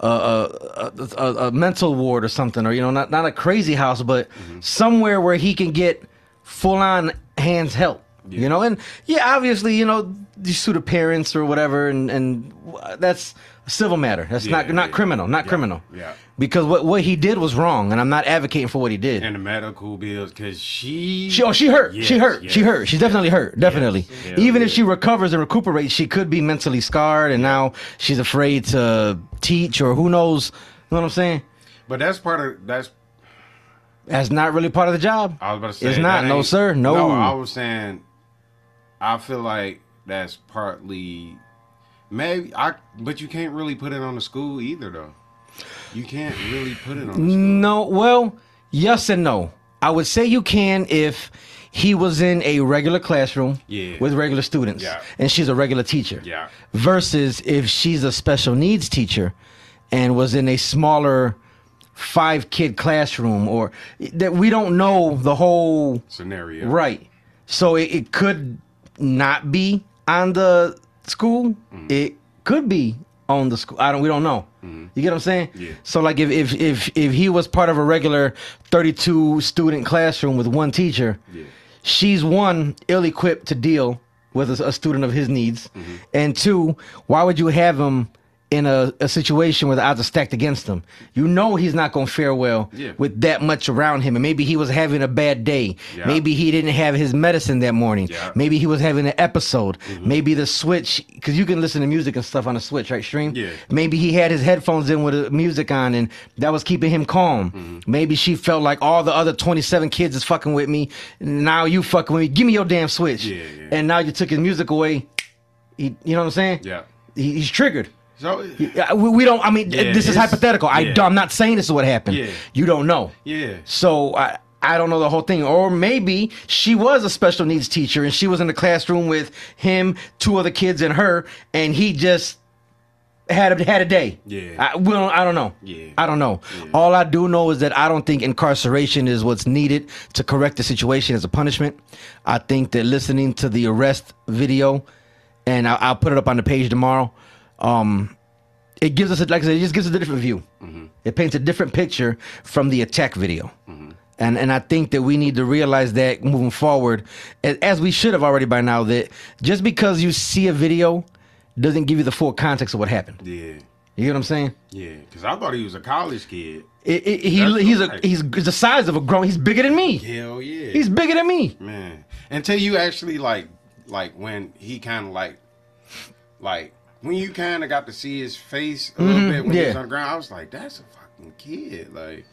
a, a, a, a, mental ward or something, or you know, not not a crazy house, but mm-hmm. somewhere where he can get full on hands help. You know, and yeah, obviously, you know, you sue the parents or whatever, and and that's civil matter. That's not Yeah, not yeah. criminal, not Yeah, criminal. yeah. Because what what he did was wrong, and I'm not advocating for what he did. And the medical bills, because she. She, oh, she hurt. she Yes, hurt. She hurt. She's definitely hurt. Definitely. Even if she recovers and recuperates, she could be mentally scarred, and now she's afraid to teach, or who knows. You know what I'm saying? But that's part of that's. That's not really part of the job. I was about to say It's not. No, sir. No. No, I was saying. I feel like that's partly, maybe I, but you can't really put it on the school either, though. You can't really put it on the school. No, well, yes and no. I would say you can if he was in a regular classroom Yeah. with regular students Yeah. and she's a regular teacher. Yeah. Versus if she's a special needs teacher and was in a smaller five kid classroom or that we don't know the whole Scenario. right. So it, it could not be on the school. Mm. It could be on the school. I don't. We don't know. You get what I'm saying? Mm-hmm. Yeah. So like if if if if he was part of a regular 32 student classroom with one teacher, Yeah. she's one ill equipped to deal with a, a student of his needs, Mm-hmm. and two, why would you have him? In a, a situation where the odds are stacked against him, you know he's not going to fare well Yeah. with that much around him. And maybe he was having a bad day. Yeah. Maybe he didn't have his medicine that morning. Yeah. Mm-hmm. Maybe he was having an episode. Maybe the switch, because you can listen to music and stuff on the switch, right? Stream. Yeah. Maybe he had his headphones in with the music on, and that was keeping him calm. Mm-hmm. Maybe she felt like all the other twenty-seven kids is fucking with me. Now you fucking with me. Give me your damn switch. And now you took his music away. He, you know what I'm saying? Yeah. He, he's triggered. So. Uh, yeah, uh, we, we don't. I mean, Yeah, this is hypothetical. I, yeah. I'm not saying this is what happened. Yeah. You don't know. Yeah. So I I don't know the whole thing. Or maybe she was a special needs teacher and she was in the classroom with him, two other kids, and her, and he just had a, had a day. Yeah. I, we don't, I don't know. Yeah. I don't know. All I do know is that I don't think incarceration is what's needed to correct the situation as a punishment. I think that listening to the arrest video, and I'll, I'll put it up on the page tomorrow. Um, it gives us, a, like I said, it just gives us a different view. It paints a different picture from the attack video. And and I think that we need to realize that moving forward, as we should have already by now, that just because you see a video doesn't give you the full context of what happened. Yeah. You get what I'm saying? Yeah. Because I thought he was a college kid. It, it, he, That's he's a he's, he's the size of a grown. He's bigger than me. Hell yeah. He's bigger than me. man. Until you actually like like when he kind of like like when you kind of got to see his face a little bit when he was Mm-hmm. on the ground, I was like, that's a fucking kid. Like,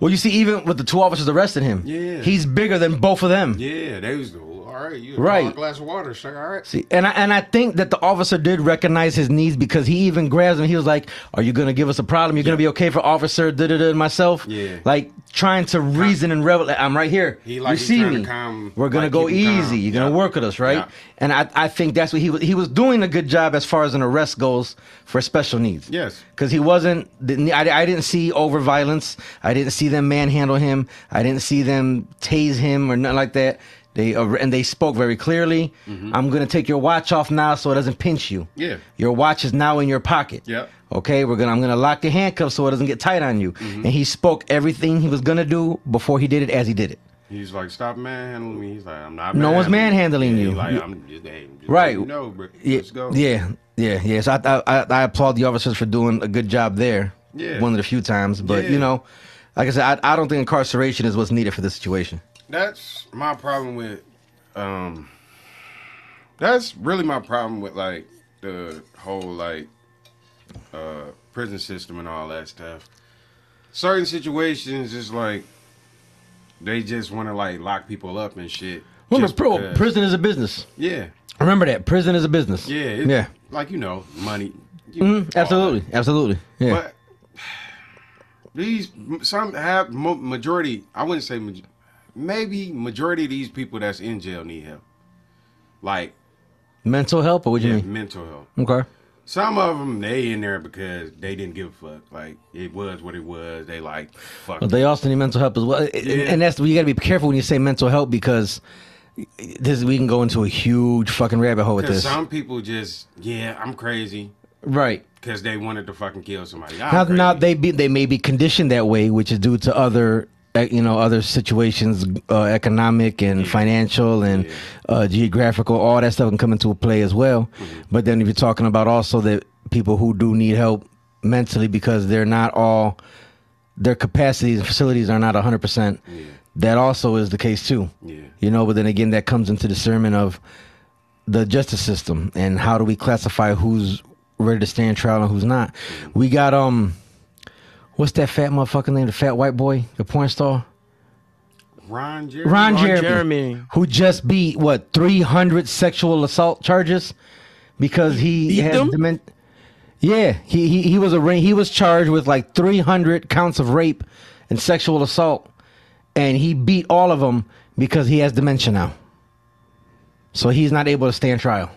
Well, you see, even with the two officers arresting him, Yeah. he's bigger than both of them. yeah, they was all right. You Right. a glass of water, sir. All right. See, and I and I think that the officer did recognize his needs because he even grabs him. He was like, "Are you gonna give us a problem? You're gonna be okay for officer da da da myself." Yeah. Like trying to reason and revel. I'm right here. He like you see me. calm- We're gonna like, go easy. You're gonna Yeah. work with us, right? Yeah. And I I think that's what he was. He was doing a good job as far as an arrest goes for special needs. Yes. Because he wasn't. I, I didn't see over violence. I didn't see them manhandle him. I didn't see them tase him or nothing like that. They uh, and they spoke very clearly. I'm gonna take your watch off now so it doesn't pinch you. Mm-hmm. Yeah. Your watch is now in your pocket. Yep. Okay, we're gonna I'm gonna lock the handcuffs so it doesn't get tight on you. Mm-hmm. And he spoke everything he was gonna do before he did it as he did it. He's like, stop manhandling me. He's like, I'm not. No one's manhandling you. Like, I'm just, hey, just Right. You know, bro. Yeah, Let's go. yeah, yeah, yeah. So I, I, I applaud the officers for doing a good job there. Yeah. One of the few times, but Yeah. you know, like I said, I, I don't think incarceration is what's needed for this situation. That's my problem with. Um. That's really my problem with like the whole like uh prison system and all that stuff. Certain situations is like they just want to like lock people up and shit. Remember, pro, prison is a business. Yeah, Remember that prison is a business. yeah, yeah. Like you know, money. you- Mhm, that. absolutely, absolutely. Yeah. But these some have majority. I wouldn't say maybe majority of these people that's in jail need help, like Mental help, or what you yeah, mean? mental help. Okay. Some of them they in there because they didn't give a fuck. Like it was what it was. They like fuck. But they also need mental help as well, And- Yeah. and that's you got to be careful when you say mental help because this we can go into a huge fucking rabbit hole with this. some people just yeah, I'm crazy right. because they wanted to fucking kill somebody. I'm Now, crazy. now they be they may be conditioned that way, which is due to other you know other situations, uh, economic and financial and uh, geographical. All that stuff can come into play as well. Mm-hmm. But then if you're talking about also that people who do need help mentally because they're not all their capacities and facilities are not 100. percent That also is the case too. Yeah. You know, but then again, that comes into discernment of the justice system and how do we classify who's ready to stand trial and who's not. We got um, what's that fat motherfucker name? The fat white boy, the porn star, Ron Jeremy. Ron, Ron Jeremy, Jeremy. who just beat what three hundred sexual assault charges because he Beat has them? dement. Yeah, he, he he was arra- he was charged with like three hundred counts of rape and sexual assault, and he beat all of them because he has dementia now. So he's not able to stand trial.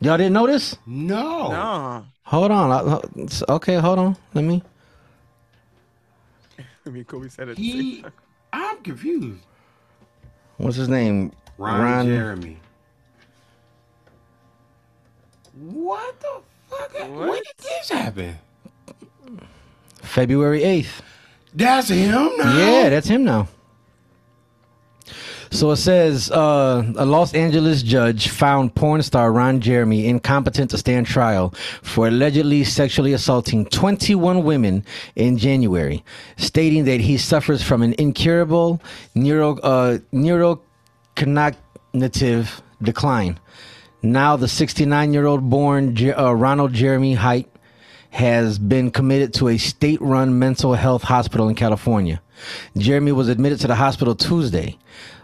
Y'all didn't notice? No. No. Nah. Hold on. I- Okay, hold on. Let me. I mean, Kobe said it. He, I'm confused. What's his name? Ron, Jeremy. What the fuck? When did this happen? February eighth. That's him now. Yeah, that's him now. So it says uh, a Los Angeles judge found porn star Ron Jeremy incompetent to stand trial for allegedly sexually assaulting 21 women in January, stating that he suffers from an incurable neuro uh, neurocognitive decline. Now, the 69 year old born uh, Ronald Jeremy Hyatt has been committed to a state run mental health hospital in California. Jeremy was admitted to the hospital Tuesday.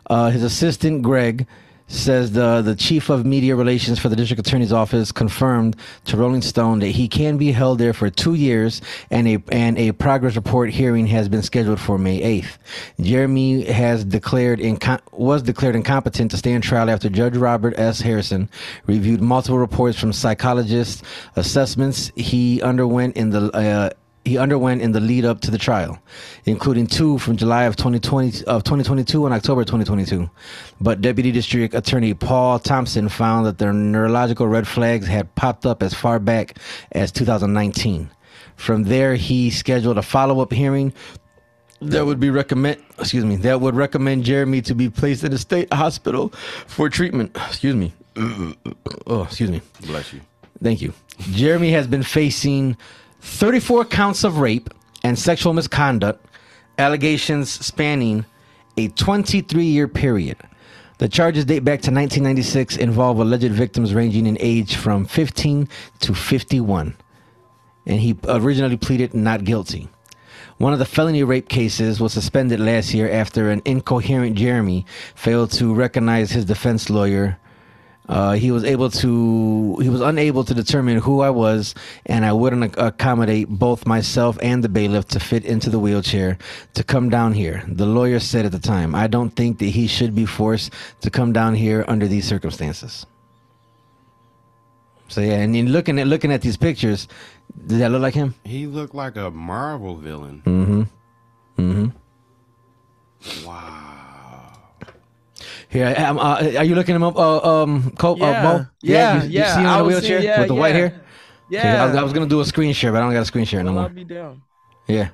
Uh, his assistant, Greg, says the the chief of media relations for the district attorney's office confirmed to Rolling Stone that he can be held there for two years, and a and a progress report hearing has been scheduled for May eighth. Jeremy has declared inco- was declared incompetent to stand trial after Judge Robert S. Harrison reviewed multiple reports from psychologists assessments he underwent in the. Uh, he underwent in the lead up to the trial, including two from July of 2020 of 2022 and October 2022. But Deputy District Attorney Paul Thompson found that their neurological red flags had popped up as far back as 2019. From there, he scheduled a follow up hearing that would be recommend excuse me that would recommend Jeremy to be placed in a state hospital for treatment. Excuse me. Oh, excuse me. Bless you. Thank you. Jeremy has been facing 34 counts of rape and sexual misconduct, allegations spanning a 23 year period. The charges date back to 1996, involve alleged victims ranging in age from 15 to 51. And he originally pleaded not guilty. One of the felony rape cases was suspended last year after an incoherent Jeremy failed to recognize his defense lawyer uh, he was able to he was unable to determine who I was, and I wouldn't ac- accommodate both myself and the bailiff to fit into the wheelchair to come down here. The lawyer said at the time, "I don't think that he should be forced to come down here under these circumstances." So yeah, and in looking at looking at these pictures, does that look like him? He looked like a Marvel villain. Mm-hmm. Mm-hmm. Wow. Here, um, uh, are you looking him up, uh, um, Cole, Yeah, uh, Bo? yeah, you, you yeah, see him in I the wheelchair seeing- yeah, with the white yeah. hair? Okay, Yeah. I, was, I was gonna do a screen share, but I don't got a screen share no more. I'll be down. Yeah.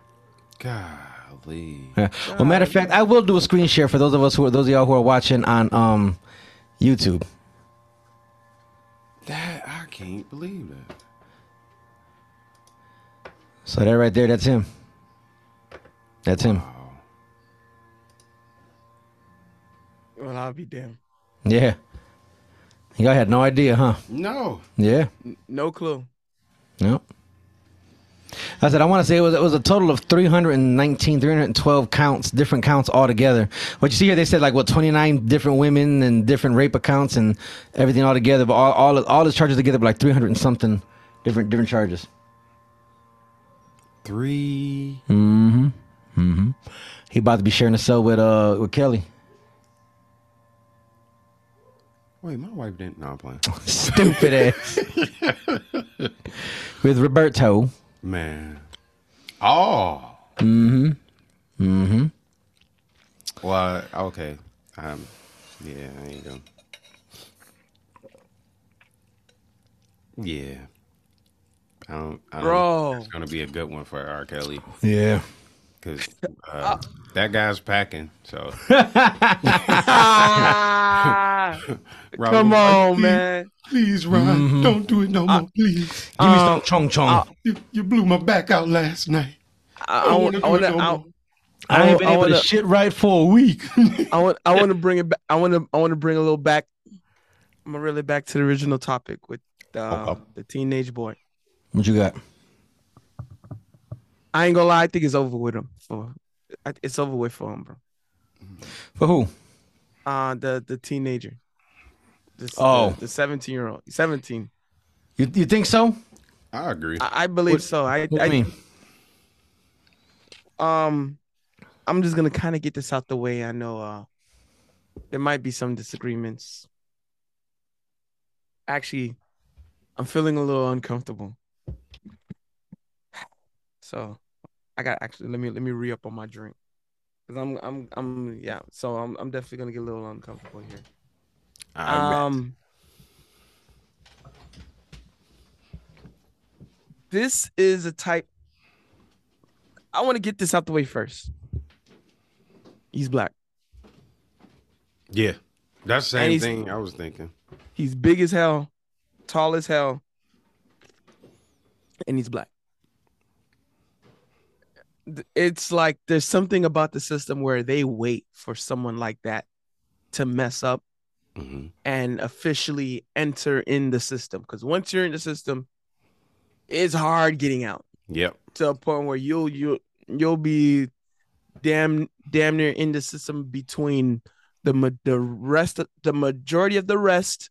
Golly. Yeah. Well, matter of fact, I will do a screen share for those of us who are those of y'all who are watching on um YouTube. That I can't believe that. So that right there, that's him. That's him. Well, I'll be damned. Yeah. Y'all had no idea, huh? No. Yeah. No clue. No. I said I want to say it was it was a total of 319, 312 counts, different counts altogether. What you see here, they said like what 29 different women and different rape accounts and everything all together, but all all all his charges together were like 300 and something different different charges. Three. Mm-hmm. Mm-hmm. He about to be sharing a cell with uh with Kelly. Wait, my wife didn't. No, I'm playing. Stupid ass. with Roberto. Man. Oh. Mm-hmm. Mm-hmm. Well, okay. Um. Yeah, I ain't gonna. Yeah. I don't. I don't Bro. It's gonna be a good one for R. Kelly Yeah. Because uh, that guy's packing. So. Robert Come was like, on, "Please, man. Please, Ron, don't do it no more, please. Give me Um, some chong chong. You, you blew my back out last night. I, I, don't want, wanna I do want it to. no I, more. I ain't been I able wanna- shit right for a week. I want. I want to bring it back. I want to. I want to bring a little back. I'm gonna reel back to the original topic with uh, Okay. the teenage boy. what you got? I ain't gonna lie. I think it's over with him. For it's over with for him, bro. For who? Uh the the teenager. This, Oh. the 17 year old. 17. You you think so? I agree. I, I believe What- so. I, What do I mean? um I'm just gonna kind of get this out the way. I know uh there might be some disagreements. Actually, I'm feeling a little uncomfortable. So I got actually let me let me re up on my drink. Cause I'm I'm I'm yeah, so I'm I'm definitely gonna get a little uncomfortable here. I Um, this is a type. I want to get this out the way first. He's black. yeah, that's the same thing I was thinking. He's big as hell, tall as hell, and he's black. It's like there's something about the system where they wait for someone like that to mess up hmm and officially enter in the system. Because once you're in the system, it's hard getting out Yep. to a point where you'll you you'll be damn damn near in the system between the the rest of the majority of the rest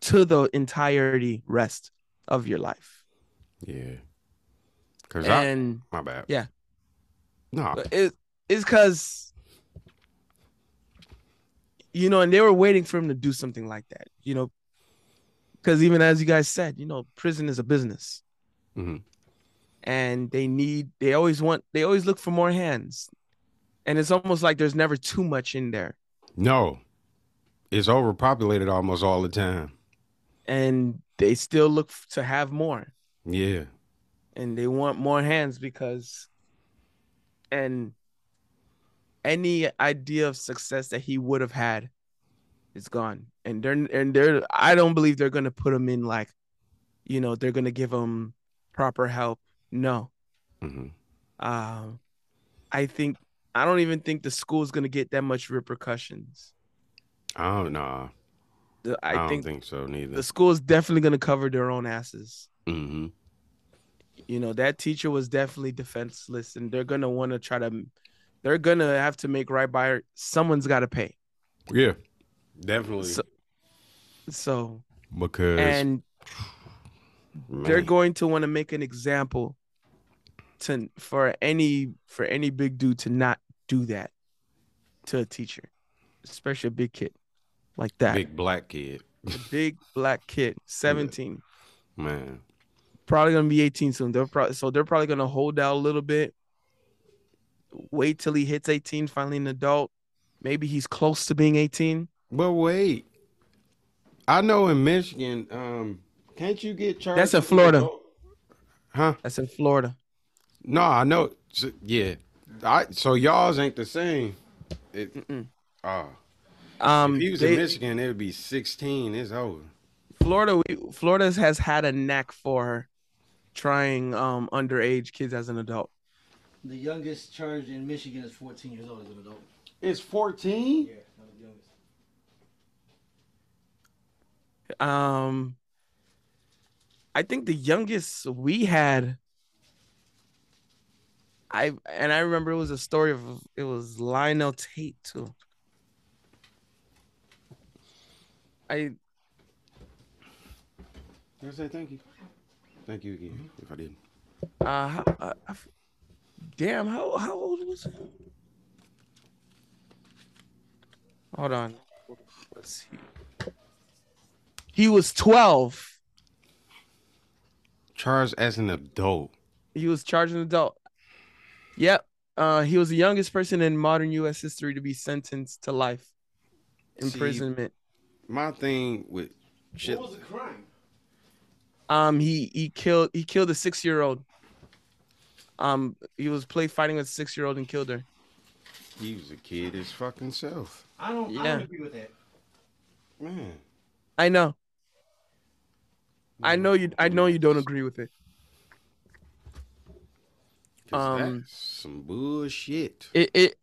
to the entirety rest of your life. Yeah. Cause I, And my bad. yeah. No. it it's because you know, and they were waiting for him to do something like that, you know, because even as you guys said, you know, prison is a business, Mhm. and they need, they always want, they always look for more hands, and it's almost like there's never too much in there, No. It's overpopulated almost all the time. and they still look to have more, Yeah. and they want more hands because, and any idea of success that he would have had is gone. And they're and they're i don't believe they're gonna put him in like you know they're gonna give him proper help. No. Hmm um i think i don't even think the school's gonna get that much repercussions. I don't know. The- I, i, don't think, think, so neither. the school's definitely gonna cover their own asses. Hmm you know that teacher was definitely defenseless and they're gonna want to try to they're gonna have to make right by her someone's got to pay Yeah. Definitely. So- so because and they're going to want to make an example to for any for any big dude to not do that to a teacher, especially a big kid like that. big black kid. A big black kid, 17, Man. Probably gonna be 18 soon. They're probably so they're probably gonna hold out a little bit. Wait till he hits 18, finally an adult. Maybe he's close to being 18. But wait. I know in Michigan, um, can't you get charged? That's in Florida. adult- Huh? That's in Florida. No, I know. So- yeah. I so y'all's ain't the same. It, oh. Um, if he was they- in Michigan, it would be 16. It's over. Florida, we, Florida has had a knack for trying um underage kids as an adult. The youngest charged in Michigan is 14 years old as an adult. It's 14? Yeah, that was the youngest. Um, I think the youngest we had, I and I remember it was a story of it was Lionel Tate too. I I say thank you. Thank you again. If I didn't. uh, how, uh I f- damn how how old was he? Hold on, let's see. He was twelve. Charged as an adult. He was charged an adult. Yep. Uh, he was the youngest person in modern U.S. history to be sentenced to life imprisonment. My thing with shit. What was the crime? Um, he he killed he killed a six year old. Um, he was play fighting with a six year old and killed her. He was a kid his fucking self. I don't. I don't agree with that. Man. I know. I know you. I know you don't agree with it. Um, that's some bullshit. It it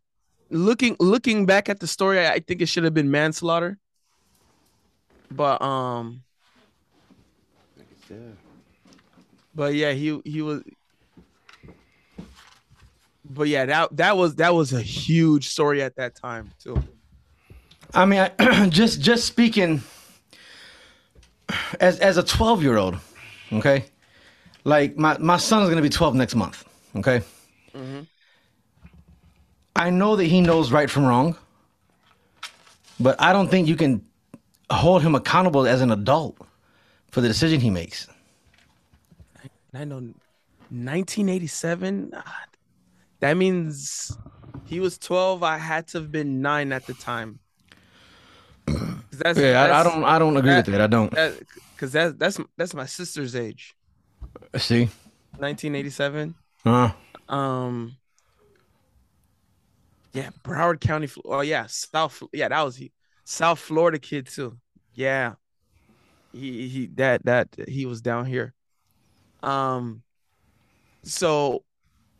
looking looking back at the story, I, I think it should have been manslaughter. But um, Yeah. But yeah, he he was. But yeah, that that was that was a huge story at that time too. I mean, I, just just speaking as as a 12 year old, okay, like my my son's gonna be 12 next month, okay. Mm-hmm. I know that he knows right from wrong, but I don't think you can hold him accountable as an adult for the decision he makes. I know, 1987. ah, That means he was 12. I had to have been nine at the time. That's, Yeah, I, I don't I don't agree with that- that. I don't. that because that's that's that's my sister's age. See, 1987. uh, Um. Yeah, Broward County. Oh yeah, South. Yeah, that was he. South Florida kid too. Yeah. He he that that he was down here. Um. So,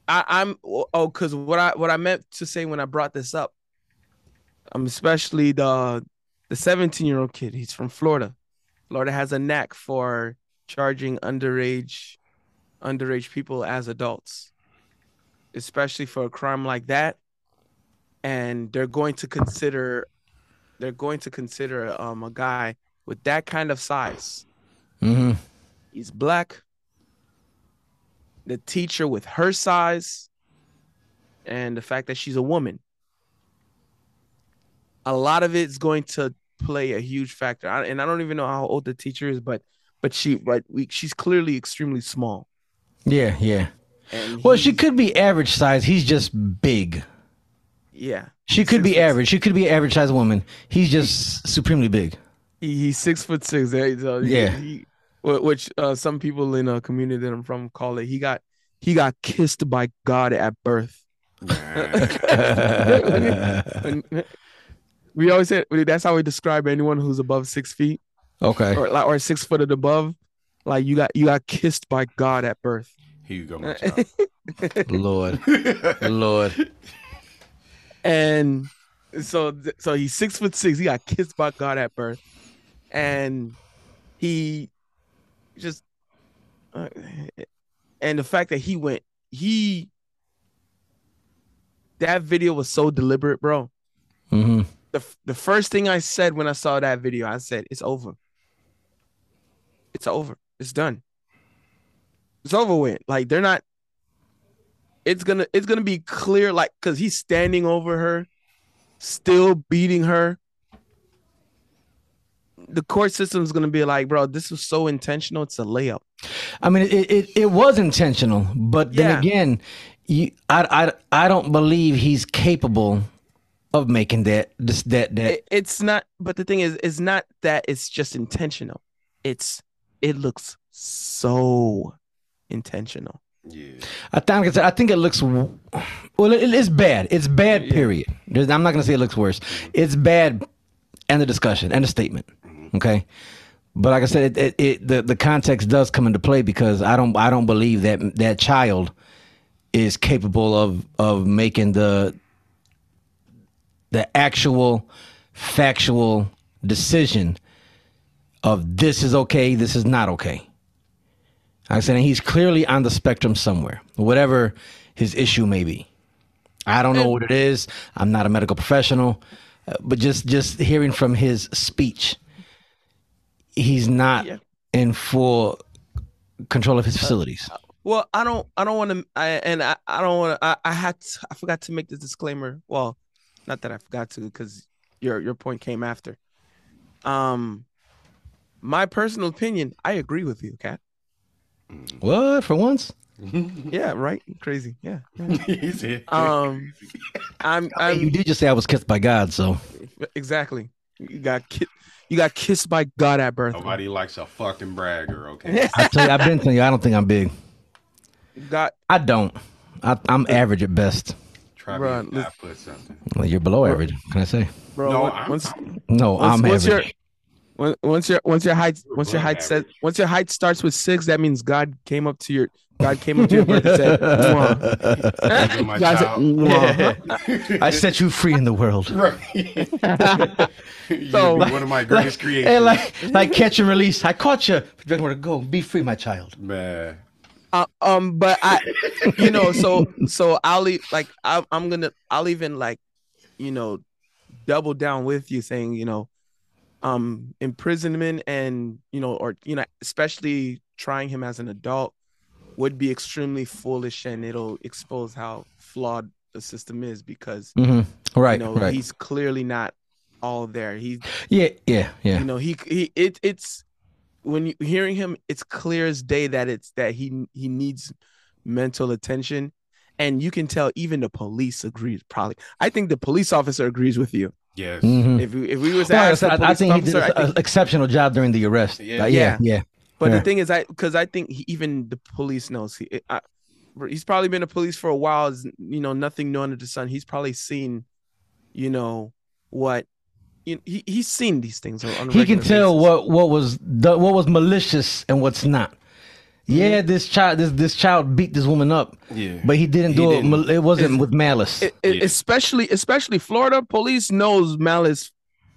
I I'm oh because what I what I meant to say when I brought this up. Um, especially the the 17 year old kid. He's from Florida. Florida has a knack for charging underage underage people as adults especially for a crime like that and they're going to consider they're going to consider um a guy with that kind of size. hmm He's black. The teacher with her size, and the fact that she's a woman. A lot of it's going to play a huge factor, I, and I don't even know how old the teacher is, but but she but we, she's clearly extremely small. Yeah, yeah. And Well, she could be average size. He's just big. yeah. She could be average. She could be average size woman. He's just supremely big. He, he's six foot six. eh, so Yeah. he- which uh, some people in a community that I'm from call it. He got he got kissed by God at birth. We always say that's how we describe anyone who's above six feet okay. or like or six foot and above. Like you got you got kissed by God at birth. Here you go, my child. Lord. Lord. and so so he's six foot six. He got kissed by God at birth, and he just uh, and the fact that he went he that video was so deliberate, bro. hmm The the first thing I said when I saw that video, I said, "It's over. It's over. It's done. It's over with. Like they're not. It's gonna it's gonna be clear, like because he's standing over her, still beating her. The court system is gonna be like, bro, this was so intentional. It's a layup. I mean, it, it, it was intentional, but then Yeah. again, you, I, I, I don't believe he's capable of making that this that that. It- it's not. But the thing is, it's not that it's just intentional. It's it looks so intentional. yeah. I think I think it looks well. It, it's bad. It's bad. Period. There's, I'm not gonna say it looks worse. It's bad. End of discussion. End of statement. Okay. But like I said, it, it, it the the context does come into play because I don't I don't believe that that child is capable of of making the the actual factual decision of this is okay, this is not okay. Like I said, and he's clearly on the spectrum somewhere, whatever his issue may be. I don't know what it is. I'm not a medical professional, uh, but just just hearing from his speech, he's not Yeah. in full control of his facilities. Well, I don't, I don't want to, I, and I, I don't want to. I, I had, to, I forgot to make this disclaimer. Well, not that I forgot to, because your your point came after. Um, my personal opinion, I agree with you, Kat. What for once? Yeah, right. Crazy. Yeah. yeah. He's here. Um, I'm, you I'm did just say I was kissed by God, so exactly. You got ki- you got kissed by God at birth. Nobody likes a fucking bragger, okay? I tell you, I've been telling you, I don't think I'm big. Got I don't. I, I'm average at best. Try Bruh, me. I put something. Well, you're below average. Can I say? bro. No, on- I'm- once, No, once, I'm once average. your once your once your height once your height says once your height starts with six, that means God came up to your God came up to your birth and said, "Mwah." These my God said, "Mwah." I set you free in the world. Right. You're So- one of my greatest creations. And like, like catch and release. I caught you. But you want to go. Be free, my child. Man. Uh, um, but I, you know, so so I'll like I, I'm gonna I'll even like, you know, double down with you saying you know, um, imprisonment and you know, or you know, especially trying him as an adult would be extremely foolish and it'll expose how flawed the system is because Mm-hmm. Right. you know right. he's clearly not all there. He Yeah. Yeah. Yeah. you know he he it it's when you hearing him it's clear as day that it's that he he needs mental attention and you can tell even the police agrees probably i think the police officer agrees with you Yes. Mhm. if we, if we was to Well, like I, ask said, I, I police think he did an exceptional job during the arrest. Yeah. Uh, yeah. Yeah. But yeah. the thing is i because i think he, even the police knows he I, he's probably been a police for a while is you know nothing new under the sun he's probably seen you know what you he, he's seen these things on, on a He can tell basis. what what was the, what was malicious and what's not. Mm-hmm. Yeah, this child this this child beat this woman up, Yeah. but he didn't He do didn't. it. It wasn't It's- with malice. it, it- Yeah. especially especially Florida police knows malice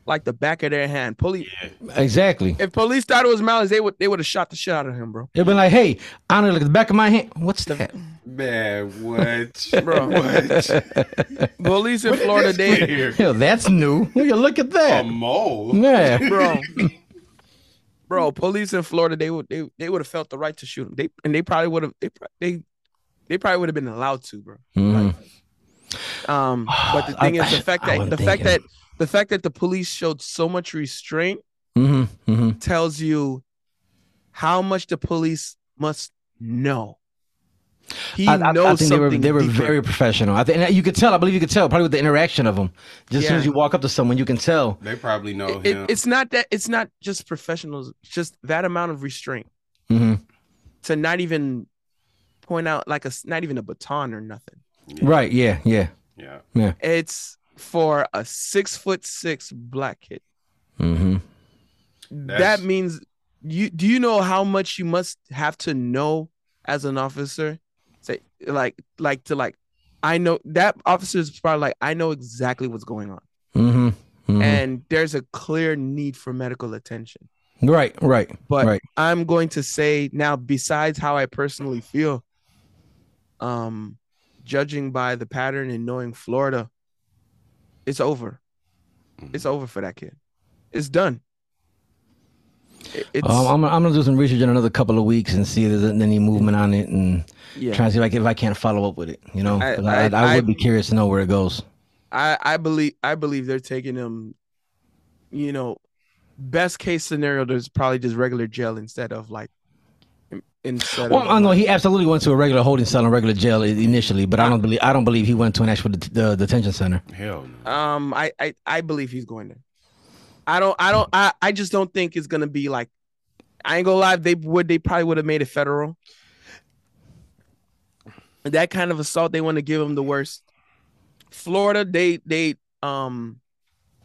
like the back of their hand. Police, Exactly. if police thought it was malice, they would they would have shot the shit out of him, bro. They've been like, "Hey, I know, look at the back of my hand. What's that?" Man, what? Bro. what? Police in Florida, they Here. Yo, that's new. Will you look at that? A mole. Yeah. bro. Bro, police in Florida, they would they, they would have felt the right to shoot him. They and they probably would have they they they probably would have been allowed to, bro. Mhm. Um, but the I- thing is the fact I that wasn't the fact thinking. that the fact that the police showed so much restraint Mm-hmm. Mm-hmm. tells you how much the police must know. He I, I, I knows think they were they were very professional. I think you could tell. I believe you could tell probably with the interaction of them. Just as soon as you walk up to someone, you can tell. They probably know It- him. it's not that it's not just professionals, it's just that amount of restraint hmm to not even point out like a s- not even a baton or nothing. Right? Yeah. Yeah. yeah. It's for a six foot six black kid. Mm-hmm. That means you do you know how much you must have to know as an officer? Say like like to like I know that officer is probably like I know exactly what's going on. Mm-hmm. hmm And there's a clear need for medical attention. right. Right. But right. I'm going to say now, besides how I personally feel, um, judging by the pattern and knowing Florida, it's over. It's over for that kid. It's done. It's Um, I'm, I'm gonna do some research in another couple of weeks and see if there's any movement on it and yeah. try to see like if I can't follow up with it. You know, I- I, I, I- would be curious to know where it goes. I I believe I believe they're taking him. You know, best case scenario, there's probably just regular jail instead of like in- instead Well, of I know he absolutely went to a regular holding cell and regular jail initially, but I don't believe I don't believe he went to an actual det- the detention center. Hell no. Um, I, I I believe he's going there. I don't I don't I, I just don't think it's gonna be like I ain't gonna lie, they would they probably would have made it federal. That kind of assault, they want to give him the worst. Florida, they they um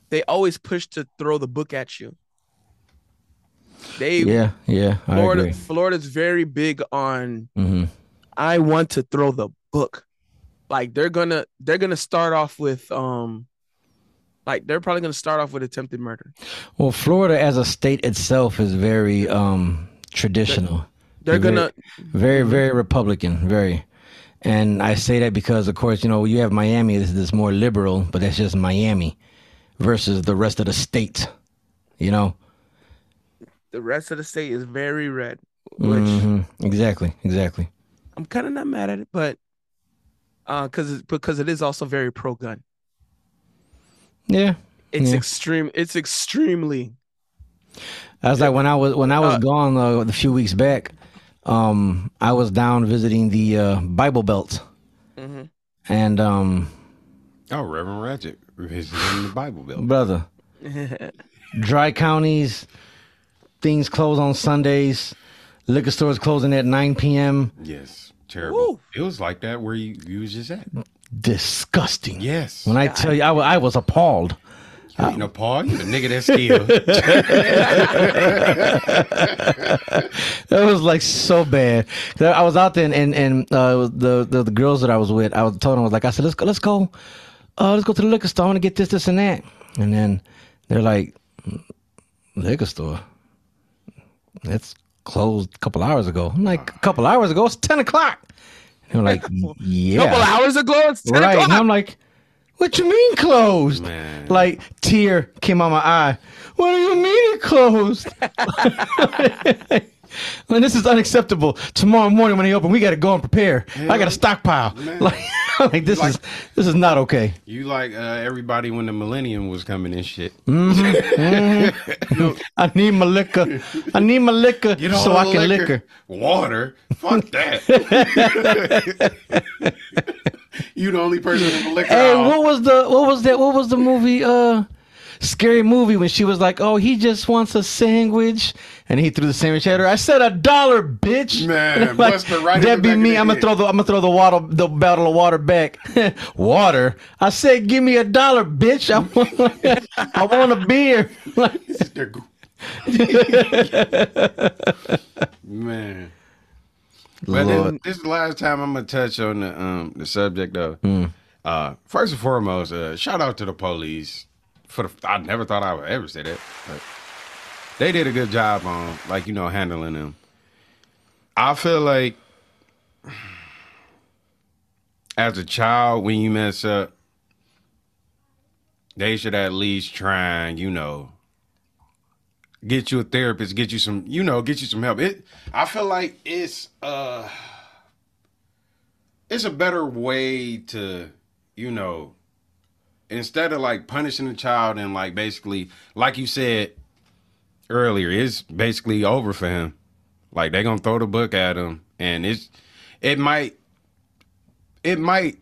they always push to throw the book at you. They Yeah, yeah, I Florida agree. Florida's very big on hmm I want to throw the book. Like they're gonna they're gonna start off with um like they're probably gonna start off with attempted murder. Well, Florida as a state itself is very um traditional. They're They're gonna very very republican very and i say that because of course you know you have miami this is more liberal but that's just miami versus the rest of the state you know the rest of the state is very red, which Mhm. exactly exactly I'm kind of not mad at it, but uh because because it is also very pro gun. yeah It's Yeah. extreme it's extremely i was like when i was when i was Uh, gone uh, a few weeks back um i was down visiting the uh bible belt Mhm. and um Oh, Reverend Ratchet visiting the Bible Belt. brother dry counties things close on sundays liquor stores closing at 9 p.m Yes, terrible. Woo. It was like that where you, you was just at. disgusting Yes. when i tell you i, I was appalled you ain't no Paul, you the nigga that steal. That was like so bad. I was out there and and, and uh, the, the the girls that I was with, I was told them I was like, I said, let's go, let's go, uh, let's go to the liquor store. I want to get this, this, and that. And then they're like, liquor store. It's closed a couple hours ago. I'm like, a couple hours ago. It's ten o'clock. And they're like, yeah, couple hours ago it's 10 right. o'clock. And I'm like, what you mean closed? Man. Like tear came out my eye. What do you mean it closed? Man, this is unacceptable. Tomorrow morning when they open, we got to go and prepare. I got to stockpile. Like, like this is this is not okay. you like uh, everybody when the millennium was coming and shit. I need my liquor. I need my liquor so I can liquor. Water. Fuck that. you the only person the liquor Hey, what was the what was that? What was the movie? Uh, scary movie when she was like, "Oh, he just wants a sandwich," and he threw the sandwich at her. I said a dollar, bitch. Man, like, right that the be me. I'm gonna throw the I'm gonna throw the water the bottle of water back. water. I said, give me a dollar, bitch. I want I want a beer. Man. But then, this is the last time I'm gonna touch on the um the subject of Hmm. uh first and foremost, uh shout out to the police for the I never thought I would ever say that, but they did a good job on like you know handling them. I feel like as a child when you mess up, they should at least try and you know get you a therapist, get you some you know get you some help. It I feel like it's uh it's a better way to you know instead of like punishing the child and like basically like you said earlier it's basically over for him. Like they're gonna throw the book at him and it's it might it might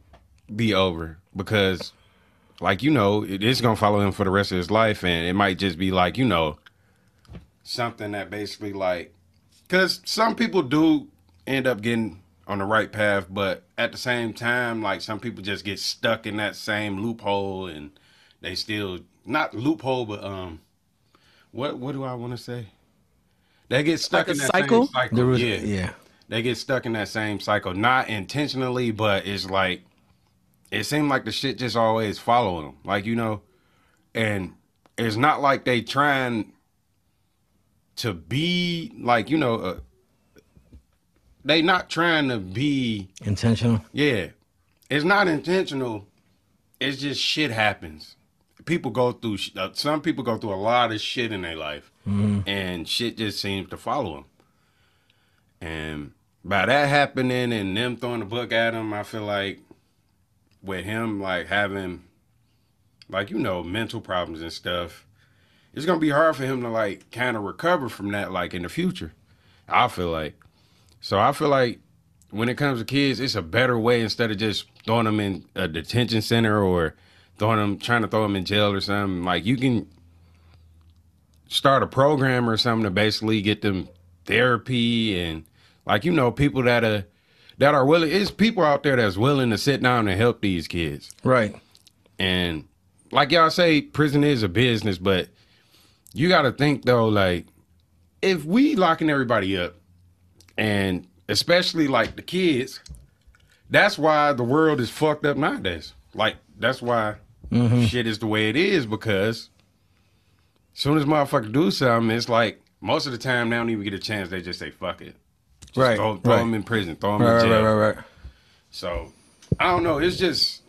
be over because like you know it is gonna follow him for the rest of his life and it might just be like you know something that basically like because some people do end up getting on the right path, but at the same time, like some people just get stuck in that same loophole and they still not loophole, but um, what what do I want to say? They get stuck Like in that cycle? same cycle. Was, yeah, yeah. they get stuck in that same cycle, not intentionally, but it's like it seemed like the shit just always follow them, like you know, and it's not like they trying to be like you know, uh, they not trying to be Intentional. yeah, it's not intentional. It's just shit happens. People go through. Uh, some people go through a lot of shit in their life, and shit just seems to follow them. And by that happening and them throwing the book at him, I feel like with him like having, like you know, mental problems and stuff, it's gonna be hard for him to like kind of recover from that, like in the future. I feel like. So I feel like when it comes to kids, it's a better way instead of just throwing them in a detention center or throwing them trying to throw them in jail or something. Like you can start a program or something to basically get them therapy and like you know people that are that are willing. It's people out there that's willing to sit down and help these kids. Right. And like y'all say, prison is a business, but you got to think though, like if we locking everybody up, and especially like the kids, that's why the world is fucked up nowadays. Like that's why mm-hmm. shit is the way it is because as soon as motherfuckers do something, it's like most of the time they don't even get a chance. They just say fuck it, just Right, Throw, throw right. them in prison, throw them Right, in right, jail. right, right, right. So I don't know. It's just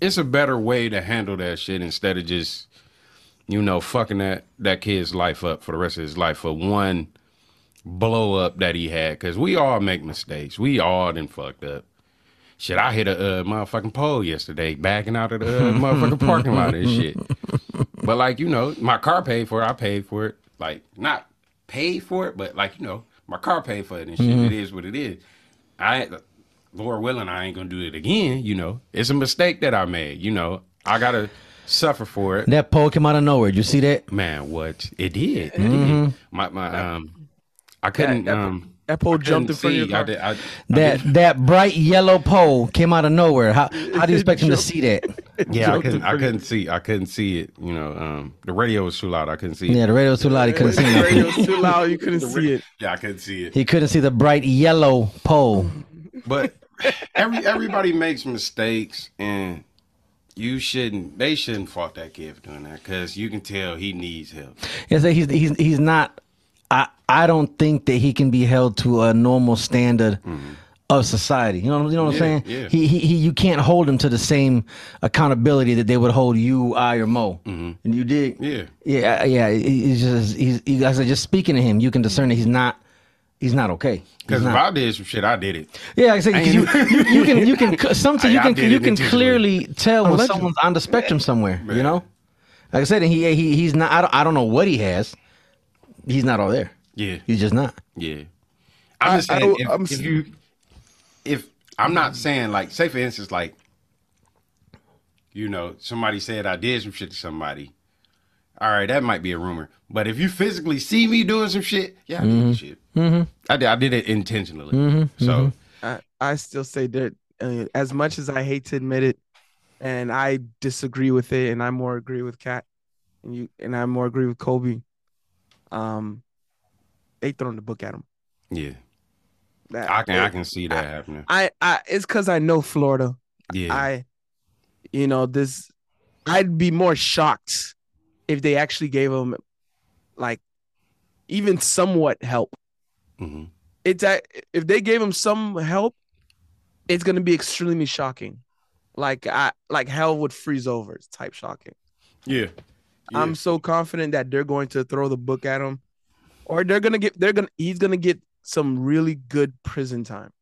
it's a better way to handle that shit instead of just you know fucking that that kid's life up for the rest of his life for one blow up that he had. Cause we all make mistakes. We all done fucked up. Shit, I hit a uh, motherfucking pole yesterday, backing out of the uh, motherfucking parking lot and shit. But like you know, my car paid for it. I paid for it. Like not paid for it, but like you know, my car paid for it and shit. It is what it is. I, Lord willing, I ain't gonna do it again. You know, it's a mistake that I made. You know, I gotta suffer for it. That pole came out of nowhere. Did you see that? Man, what it did? It did. My my um, I couldn't that- um. that pole I couldn't jumped in front of your see. car. I did, I, I That did- that bright yellow pole came out of nowhere. How how do you expect him to see that? yeah, I couldn't. I couldn't see. I couldn't see it. You know, um, the radio was too loud. I couldn't see. it. Yeah, the radio was too loud. He couldn't see it. the nothing. was too loud. You couldn't see it. Yeah, I couldn't see it. He couldn't see the bright yellow pole. But every everybody makes mistakes, and you shouldn't. They shouldn't fault that kid for doing that because you can tell he needs help. Yes, he's he's he's not. I I don't think that he can be held to a normal standard of society. You know you know what I'm Mm-hmm. Saying? yeah. He, he he you can't hold him to the same accountability that they would hold you, I, or Mo. And you did. Mm-hmm. Yeah. Yeah, yeah. He's just he's he, I said just speaking to him, you can discern that he's not he's not okay. Because if. I did some shit, I did it. Yeah, I say 'cause you, you, you can you can sometimes you can you can clearly tell when someone's on the spectrum somewhere. You know, like I said, and he he he's not. I don't, I don't know what he has. He's not all there. Yeah. He's just not. Yeah. I'm I- just I saying, don't- if, I'm if you, if I'm not saying like, say for instance, like, you know, somebody said I did some shit to somebody. All right, that might be a rumor. But if you physically see me doing some shit, yeah, I did the mm-hmm. shit. I did. I did it intentionally. Mm-hmm. So mm-hmm. I, I still say that uh, as much as I hate to admit it, and I disagree with it, and I more agree with Cat, and you, and I more agree with Kobe. Um, they throwing the book at him. yeah, That- I can I can see that happening. I, I, it's because I know Florida. Yeah, I, you know, this, I'd be more shocked if they actually gave him like even somewhat help. Mhm. It's a, if they gave him some help, it's gonna be extremely shocking. Like I like hell would freeze over. It's type shocking. Yeah. Yeah. I'm so confident that they're going to throw the book at him, or they're gonna get they're gonna he's gonna get some really good prison time.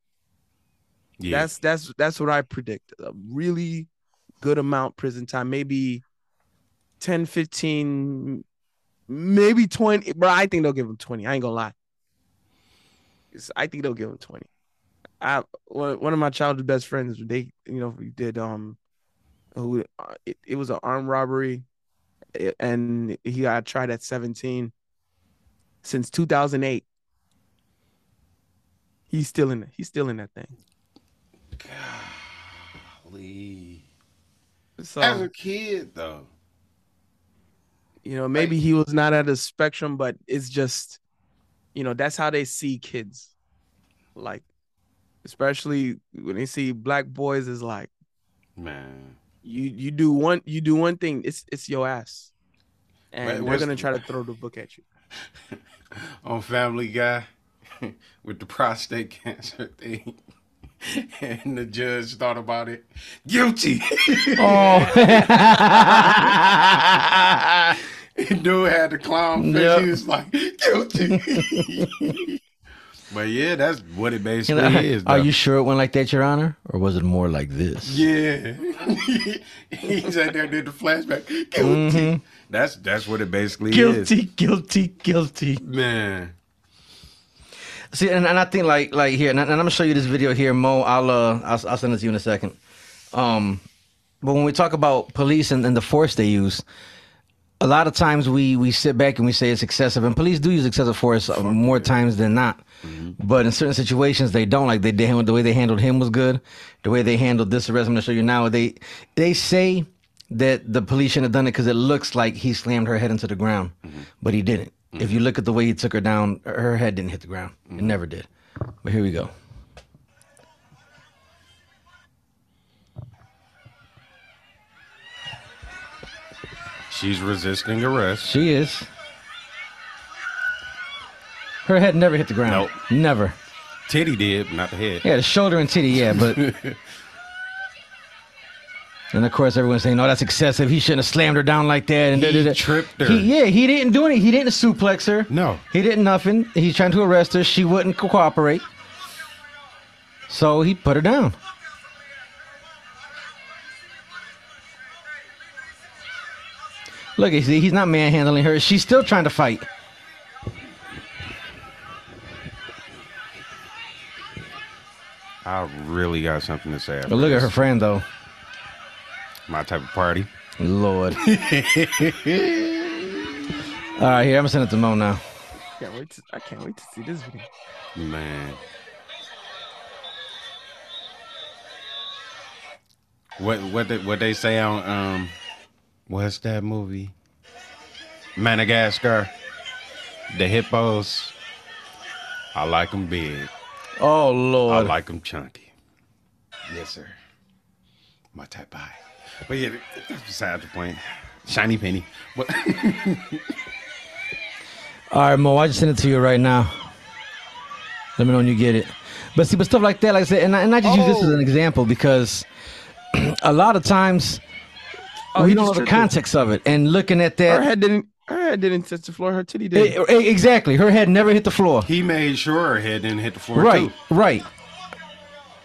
Yeah. That's that's that's what I predict. A really good amount prison time, maybe 10, 15, maybe 20. Bro, I think they'll give him 20. I ain't gonna lie. 'Cause I think they'll give him 20. I one of my childhood best friends, they you know, we did um who uh, it, it was an armed robbery and he got tried at 17 since 2008. He's still in it. He's still in that thing. Golly. So As a kid, though. you know maybe he was not at a spectrum but it's just you know that's how they see kids like especially when they see black boys is like Man. You you do one you do one thing it's it's your ass and Wait, they're gonna try to throw the book at you on Family Guy with the prostate cancer thing. And the judge thought about it. Guilty. Oh, Dude had the clown face. Yep. He was like, guilty. But yeah, that's what it basically You know, is. are you sure it went like that, Your Honor, or was it more like this? Yeah. he sat there did the flashback. Guilty. Mhm. That's that's what it basically is. Guilty, guilty, guilty. Man. See, and, and I think like like here, and, and I'm gonna show you this video here, Mo. I'll uh, I'll, I'll send it to you in a second. Um, but when we talk about police and, and the force they use, a lot of times we we sit back and we say it's excessive, and police do use excessive force uh, more times than not. Mm-hmm. But in certain situations, they don't. Like they, they handled the way they handled him was good. The way they handled this arrest, I'm gonna show you now. They they say that the police shouldn't have done it because it looks like he slammed her head into the ground, mm-hmm. but he didn't. Mm-hmm. If you look at the way he took her down, her head didn't hit the ground. It never did. But here we go. She's resisting arrest. She is. Her head never hit the ground. Nope. Never. Titty did, but not the head. Yeah, the shoulder and titty, yeah, but. and of course, everyone's saying, "No, that's excessive. He shouldn't have slammed her down like that." And He da, da, da. tripped her. He- yeah, he didn't do anything. He didn't suplex her. No. He didn't nothing. He's trying to arrest her. She wouldn't co- cooperate. So he put her down. Look, see, he's not manhandling her. She's still trying to fight. I really got something to say. after But look at her friend, though. My type of party. Lord. All right, here, I'm gonna send it to Mo now. can't wait to, i can't wait to see this video Man. What what they, what they say on um what's that movie? Madagascar. The hippos. I like them big. Oh Lord, I like them chunky. Yes, sir. My type eye. But yeah, that's beside the point. Shiny penny. But All right, Mo, I just sent it to you right now. Let me know when you get it. But see, but stuff like that, like I said, and I, and I just use this as oh. an example because a lot of times Oh, we don't know the tripped her. context of it, and looking at her that, head didn't her head didn't touch the floor her titty did Eh, eh, exactly, her head never hit the floor. he made sure her head didn't hit the floor Right, too. right.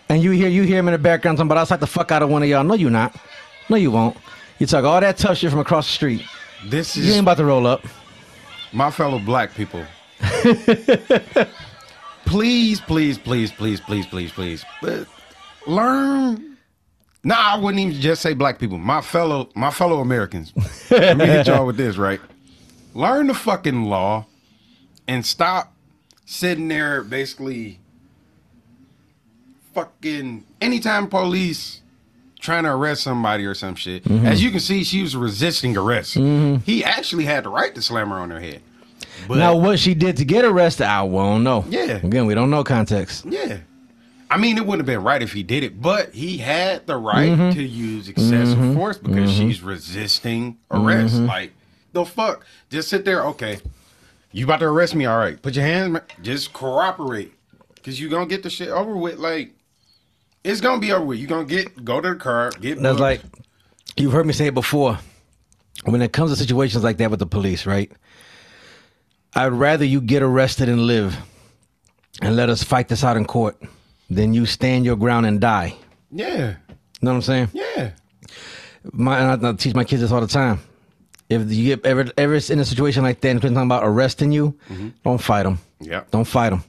And you hear you hear him in the background talking about I'll slap the fuck out of one of y'all. No, you not. No, you won't. You talk all that tough shit from across the street. This is You ain't about to roll up. my fellow black people. please, please, please, please, please, please, please. But learn. Nah, I wouldn't even just say black people. My fellow, my fellow Americans. Let me hit y'all with this, right? Learn the fucking law and stop sitting there basically fucking anytime police trying to arrest somebody or some shit. As you can see, she was resisting arrest. He actually had the right to slam her on her head. But now, what she did to get arrested, I won't know. Yeah. Again, we don't know context. yeah. I mean, it wouldn't have been right if he did it, but he had the right Mm-hmm. to use excessive force because she's resisting arrest. Mm-hmm. Like, the fuck? Just sit there. Okay, you about to arrest me? All right, put your hands. Just cooperate, cause you gonna get the shit over with. Like, it's gonna be over with. You gonna get go to the car, get. That's booked. like you've heard me say it before. When it comes to situations like that with the police, right? I'd rather you get arrested and live and let us fight this out in court than you stand your ground and die. yeah, know what I'm saying? yeah, My, and I, I teach my kids this all the time. If you get ever ever in a situation like that, and talking about arresting you, don't fight them. yeah, Don't fight them.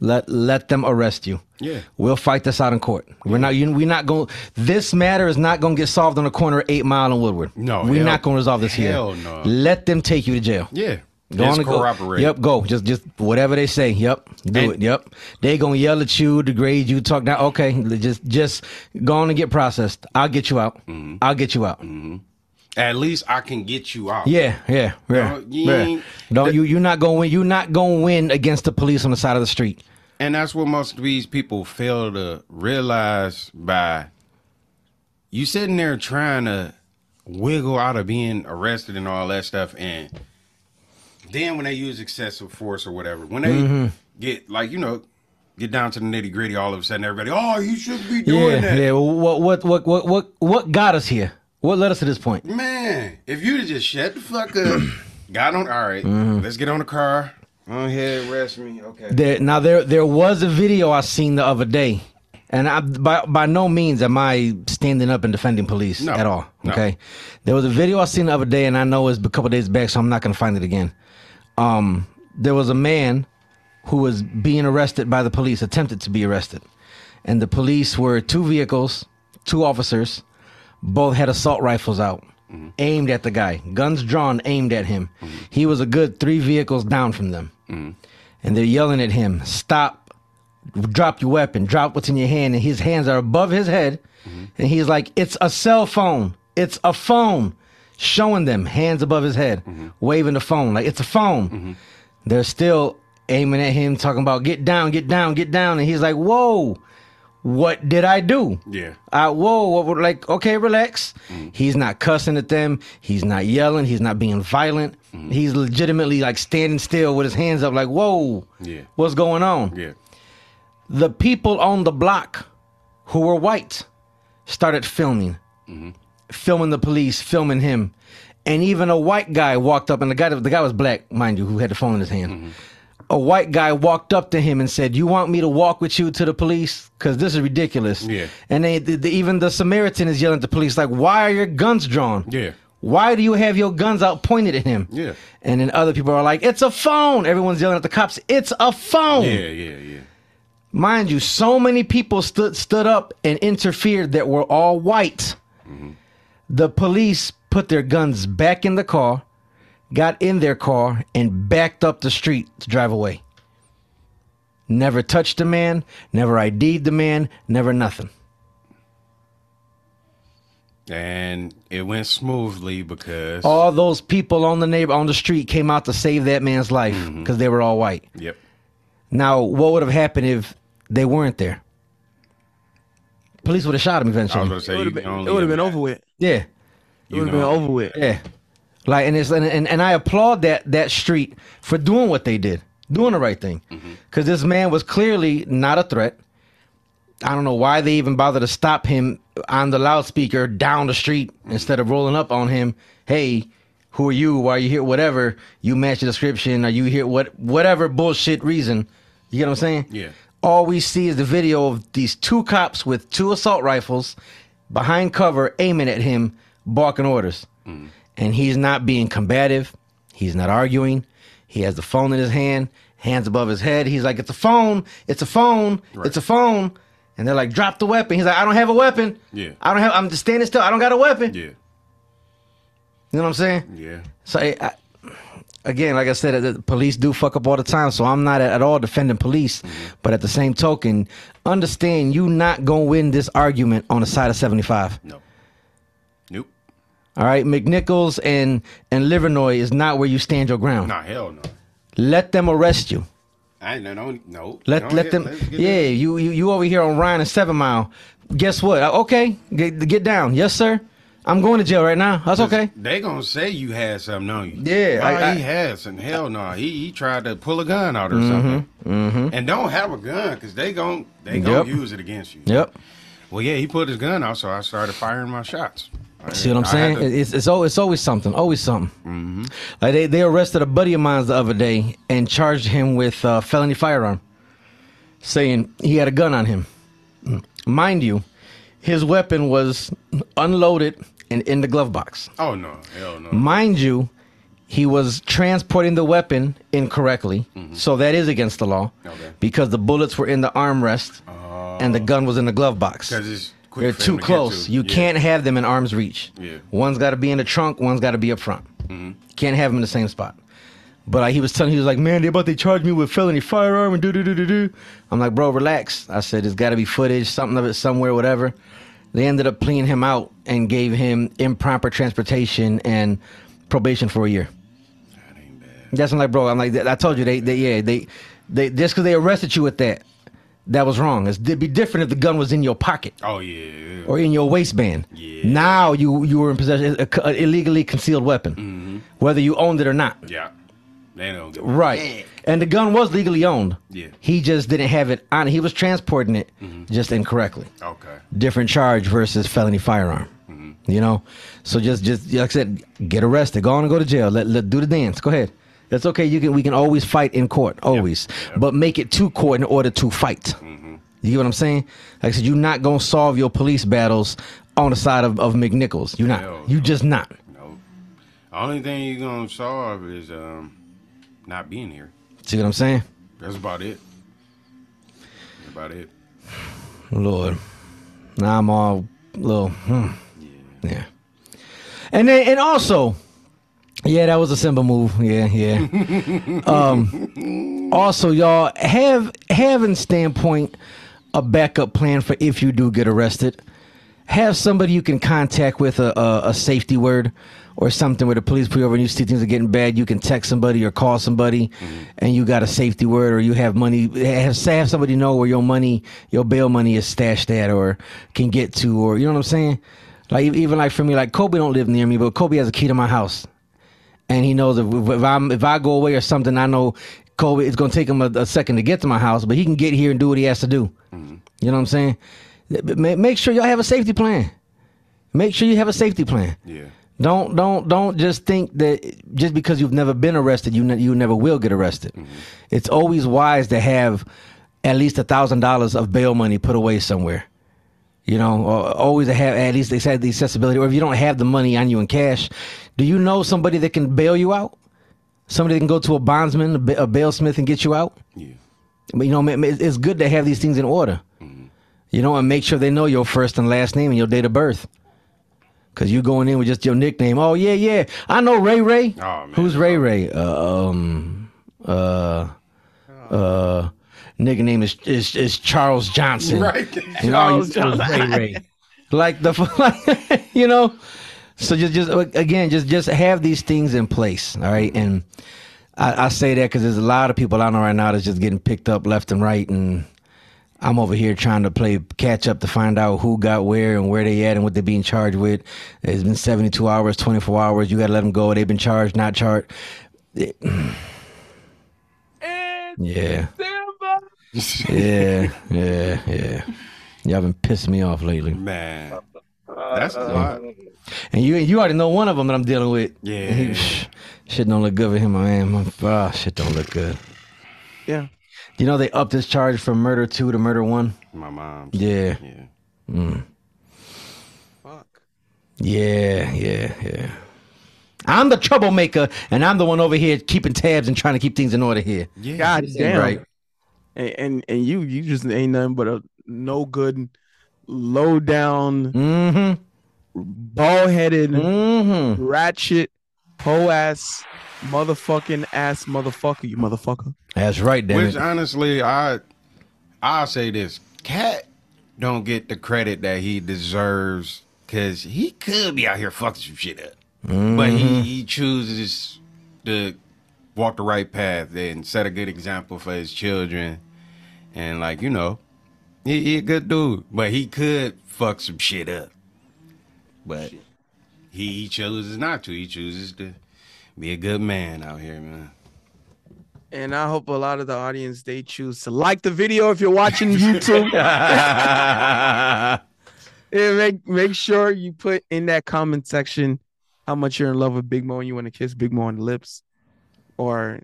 Let let them arrest you. Yeah. We'll fight this out in court. We're not. You, we're not going. This matter is not going to get solved on the corner of Eight Mile and Woodward. No, we're hell- not going to resolve this here. hell no. Let them take you to jail. yeah. Go Just on and go. Yep, go. Just just whatever they say. Yep, do And- it. Yep. They gonna yell at you, degrade you, talk down. Okay, just just go on and get processed. I'll get you out. Mm-hmm. I'll get you out. At least I can get you out. Yeah, yeah, yeah. No, you yeah. Don't you? You're not gonna win. You're not going to win against the police on the side of the street. And that's what most of these people fail to realize by you sitting there trying to wiggle out of being arrested and all that stuff. And then when they use excessive force or whatever, when they Mm-hmm. get like, you know, get down to the nitty gritty, all of a sudden everybody, oh, you shouldn't be doing yeah, that. yeah. What what what what what what got us here? What led us to this point? Man, if you'd have just shut the fuck up, got on, all right, Mm-hmm. let's get on the car. Go ahead, arrest me. Okay. There, now there there was a video I seen the other day, and I by by no means am I standing up and defending police No, at all. no. Okay, there was a video I seen the other day, and I know it's a couple days back, so I'm not gonna find it again. Um, there was a man who was being arrested by the police, attempted to be arrested, and the police were two vehicles, two officers, both had assault rifles out. Aimed at the guy, guns drawn, aimed at him. He was a good three vehicles down from them and they're yelling at him, "Stop! Drop your weapon! Drop what's in your hand!" And his hands are above his head, and he's like, "It's a cell phone! It's a phone!" Showing them hands above his head, waving the phone like it's a phone. They're still aiming at him, talking about "Get down! Get down! Get down!" And he's like, "Whoa!" What did I do? Yeah. I whoa, like okay, relax. Mm-hmm. He's not cussing at them. He's not yelling. He's not being violent. Mm-hmm. He's legitimately like standing still with his hands up, like whoa, Yeah. what's going on? Yeah. The people on the block who were white started filming, mm-hmm. filming the police, filming him, and even a white guy walked up, and the guy the guy was black, mind you, who had the phone in his hand. A white guy walked up to him and said, "You want me to walk with you to the police? Because this is ridiculous." Yeah. And they, the, the- even the Samaritan is yelling at the police, like, "Why are your guns drawn? Yeah. Why do you have your guns out pointed at him?" Yeah. And then other people are like, "It's a phone." Everyone's yelling at the cops, "It's a phone." Yeah. Yeah. Yeah. Mind you, so many people stood stood up and interfered that were all white. Mm-hmm. The police put their guns back in the car, got in their car, and backed up the street to drive away. Never touched the man, never ID'd the man, never nothing. And it went smoothly because. All those people on the neighbor on the street came out to save that man's life mm-hmm. because they were all white. Yep. Now, what would have happened if they weren't there? Police would have shot him I was eventually. gonna say It would have been, only it would have been over with. Yeah. It You would have been over with. Yeah. Like and it's and, and, and I applaud that that street for doing what they did, doing the right thing. Mm-hmm. Cause this man was clearly not a threat. I don't know why they even bothered to stop him on the loudspeaker down the street instead of rolling up on him. Hey, who are you? Why are you here? Whatever. You match the description. Are you here? What whatever bullshit reason. You get what I'm saying? Yeah. All we see is the video of these two cops with two assault rifles behind cover aiming at him, barking orders. Mm-hmm. And he's not being combative. He's not arguing. He has the phone in his hand, hands above his head. He's like, It's a phone. It's a phone. It's a phone. And they're like, Drop the weapon. He's like, I don't have a weapon. Yeah. I don't have, I'm just standing still. I don't got a weapon. Yeah. You know what I'm saying? Yeah. So I, I, again, like I said, the police do fuck up all the time. So I'm not at, at all defending police, mm-hmm. but at the same token, understand you not gonna win this argument on the side of 75. No. All right, McNichols and and Livernois is not where you stand your ground. Nah. Hell no. Let them arrest you. I no no no. Let let them. Yeah, you, you you over here on Ryan and Seven Mile. Guess what? Uh, Okay, get, get down. Yes, sir. I'm going to jail right now. That's okay. They gonna say you had something on you. Yeah, Why I- I- he has and hell no. He he tried to pull a gun out or Mm-hmm, something. And don't have a gun because they gon' they gonna Yep. use it against you. Yep. Well, yeah, he put his gun out, so I started firing my shots. See what I'm saying? to- It's it's always, it's always something. Always something. Mm-hmm. Like they, they arrested a buddy of mine the other day and charged him with uh, felony firearm, saying he had a gun on him. Mind you, his weapon was unloaded and in the glove box. oh no, hell no. Mind you, he was transporting the weapon incorrectly, so that is against the law Mm-hmm. Okay. because the bullets were in the armrest and the gun was in the glove box. Because quick They're too to close. to. You Yeah. can't have them in arm's reach. Yeah. Mm-hmm. One's got to be in the trunk. One's got to be up front. Can't have them in the same spot. But uh, he was telling, he was like, man, they about to charge me with felony firearm and do do do do do. I'm like, bro, relax. I said, there's got to be footage, something of it somewhere, whatever. They ended up pleading him out and gave him improper transportation and probation for a year. That ain't bad. That's I'm like, bro. I'm like, I told you they, they yeah, they, they just because they arrested you with that, that was wrong. It'd be different if the gun was in your pocket Oh yeah. or in your waistband. Yeah. Now you you were in possession of an illegally concealed weapon, mm-hmm. whether you owned it or not. Yeah. They don't get Right. And the gun was legally owned. Yeah. He just didn't have it on. He was transporting it mm-hmm. just incorrectly. Okay. Different charge versus felony firearm. Mm-hmm. You know, so just just like I said, get arrested, go on and go to jail. Let let do the dance. Go ahead. That's okay. You can we can always fight in court, always, but make it to court in order to fight. You get what I'm saying? Like I said, you're not gonna solve your police battles on the side of, of McNichols. You're not. You no. just not. No. The only thing you're gonna solve is um not being here. See what I'm saying? That's about it. That's about it. Lord. Now I'm all little hmm. Yeah. And then and also, yeah, that was a simple move. Yeah, yeah. um also y'all have having standpoint a backup plan for if you do get arrested. Have somebody you can contact with a, a, a safety word or something where the police pull you over and you see things are getting bad. You can text somebody or call somebody, and you got a safety word or you have money. Have have somebody know where your money, your bail money is stashed at or can get to, or you know what I'm saying. Like even like for me, like Kobe don't live near me, but Kobe has a key to my house, and he knows if, if I'm if I go away or something, I know Kobe. It's gonna take him a, a second to get to my house, but he can get here and do what he has to do. Mm-hmm. You know what I'm saying? Make, sure y'all have a safety plan. Make sure you have a safety plan. Yeah. Don't don't don't just think that just because you've never been arrested, you ne- you never will get arrested. Mm-hmm. It's always wise to have at least a thousand dollars of bail money put away somewhere. You know, or always have at least they said the accessibility. Or if you don't have the money on you in cash, do you know somebody that can bail you out? Somebody that can go to a bondsman, a, ba- a bailsmith, and get you out. Yeah. But you know, it's good to have these things in order. You know, and make sure they know your first and last name and your date of birth. Cause you going in with just your nickname. Oh yeah, yeah. I know Ray Ray. Oh. Who's Ray Ray? Uh, um, uh, uh, nigga name is is, is Charles Johnson. Right. You know, you- Ray Ray. Like the, like, you know. So just just again, just just have these things in place. All right, and I, I say that because there's a lot of people I know right now that's just getting picked up left and right, and I'm over here trying to play catch up to find out who got where and where they at and what they're being charged with. It's been 72 hours, 24 hours. You got to let them go. They've been charged, not charged. It- yeah, yeah, yeah, yeah. Y'all been pissing me off lately, Man. Uh, That's uh, a lot. and you you already know one of them that I'm dealing with. Yeah. He- shit don't look good for him, man. My, ah, shit don't look good. Yeah. You know they upped his charge from murder two to murder one. My mom. Yeah. Yeah. Mm. Fuck. Yeah, yeah, yeah. I'm the troublemaker, and I'm the one over here keeping tabs and trying to keep things in order here. Yeah. God damn. right. And, and and you you just ain't nothing but a no good, low down, Mm-hmm. bald headed, Mm-hmm. ratchet, hoe ass, motherfucking ass motherfucker. You motherfucker. That's right, damn Which it. honestly, I I'll say this. Cat don't get the credit that he deserves because he could be out here fucking some shit up. But he, he chooses to walk the right path and set a good example for his children. And like, you know, he, he a good dude. But he could fuck some shit up. But he, he chooses not to. He chooses to be a good man out here, man. And I hope a lot of the audience they choose to like the video if you're watching YouTube. and make make sure you put in that comment section how much you're in love with Big Mo and you want to kiss Big Mo on the lips, or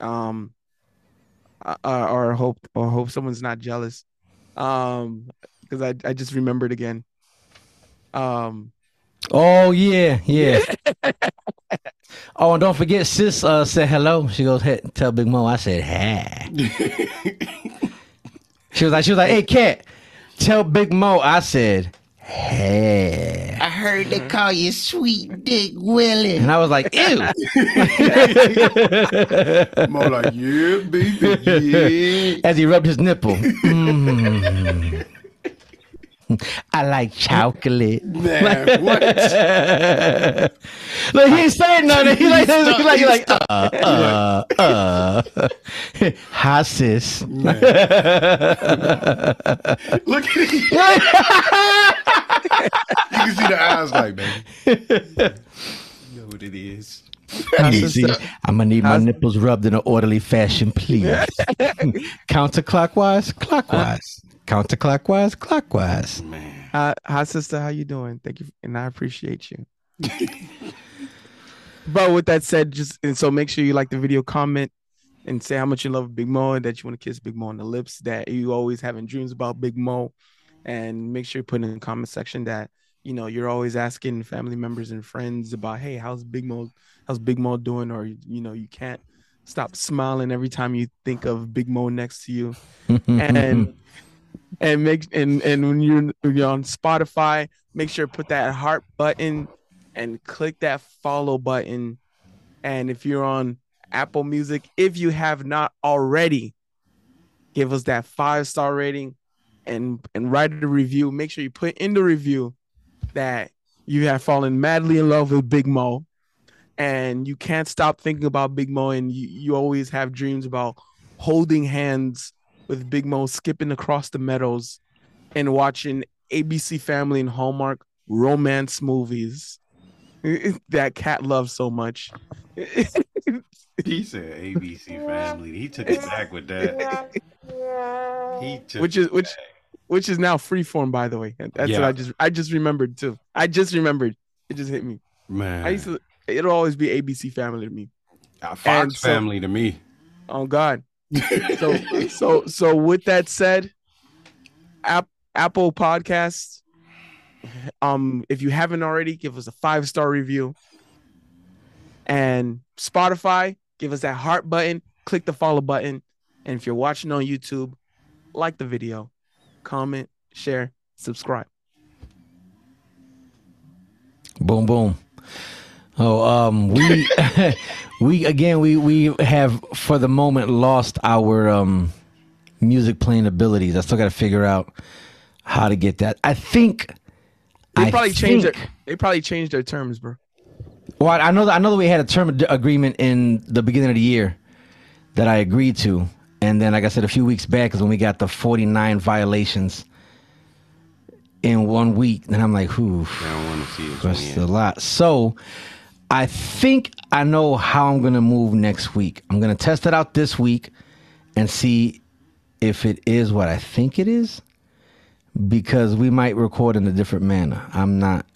um, uh, or hope or hope someone's not jealous, um, because I I just remembered again. Um, Oh yeah, yeah. oh, and don't forget, sis uh, said hello. She goes, hey, tell Big Mo I said hi. she was like, she was like, hey, cat, tell Big Mo I said hey. I heard they call you Sweet Dick Willie. And I was like, ew. More like, yeah, baby, yeah. As he rubbed his nipple. Mm. I like chocolate. Man, what? Look, he ain't saying nothing. He like, he like, he like, uh, uh, uh. Hi, sis. Look at it. you can see the eyes like, man. You know what it is. Easy. I'm gonna need my nipples rubbed in an orderly fashion, please. Counterclockwise, clockwise. Counterclockwise, clockwise. Man. hi, hi sister, how you doing? Thank you, and I appreciate you. but with that said, just and so make sure you like the video, comment, and say how much you love Big Mo and that you want to kiss Big Mo on the lips. That you always having dreams about Big Mo, and make sure you put in the comment section that you know you're always asking family members and friends about, hey, how's Big Mo? How's Big Mo doing? Or you know you can't stop smiling every time you think of Big Mo next to you, and and make and and when you're, you're on Spotify, make sure to put that heart button and click that follow button. And if you're on Apple Music, if you have not already, give us that five star rating and and write a review. Make sure you put in the review that you have fallen madly in love with Big Mo and you can't stop thinking about Big Mo and you, you always have dreams about holding hands with Big Mo skipping across the meadows and watching ABC Family and Hallmark romance movies that cat loves so much. He said ABC family. He took it back with that. He took which is which which is now freeform by the way. That's what I just I just remembered too. I just remembered. It just hit me. man. I used to it'll always be ABC Family to me. Uh, Fox and so- family to me. Oh God. So so so with that said, App, Apple Podcasts. Um, if you haven't already, give us a five star review. And Spotify, give us that heart button, click the follow button. And if you're watching on YouTube, like the video, comment, share, subscribe. Boom, boom. Oh, um, we we again we we have for the moment lost our um music playing abilities. I still got to figure out how to get that. I think They I probably changed think- their they probably changed their terms, bro. Well, I know that I know that we had a term agreement in the beginning of the year that I agreed to, and then like I said a few weeks back is when we got the 49 violations in one week, and I'm like, whew. I don't want to see it. That's a lot. So I think I know how I'm gonna move next week. I'm gonna test it out this week and see if it is what I think it is. Because we might record in a different manner. I'm not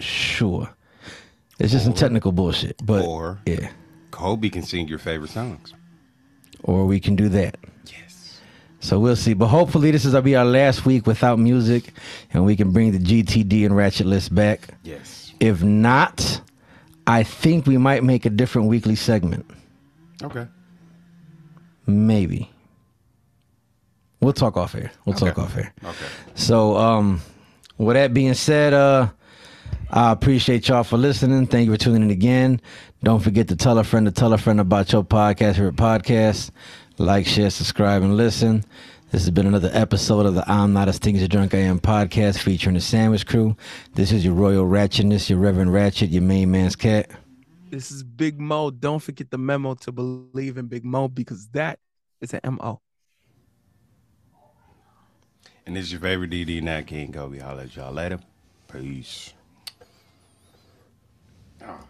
sure. It's just some technical bullshit. But Or yeah. Kobe can sing your favorite songs. Or we can do that. Yes. So we'll see. But hopefully this is gonna be our last week without music and we can bring the GTD and Ratchet list back. Yes. If not, I think we might make a different weekly segment. Okay. Maybe. We'll talk off here. We'll talk off here. Okay. So, um, with that being said, uh, I appreciate y'all for listening. Thank you for tuning in again. Don't forget to tell a friend to tell a friend about your podcast, favorite podcast. Like, share, subscribe, and listen. This has been another episode of the I'm Not As Things as Drunk I Am podcast featuring the Sandwich Crew. This is your Royal Ratchetness, your Reverend Ratchet, your main man's cat. This is Big Mo. Don't forget the memo to believe in Big Mo because that is an MO. And this is your favorite DD Nat King Kobe. I'll let y'all later. Peace. Oh.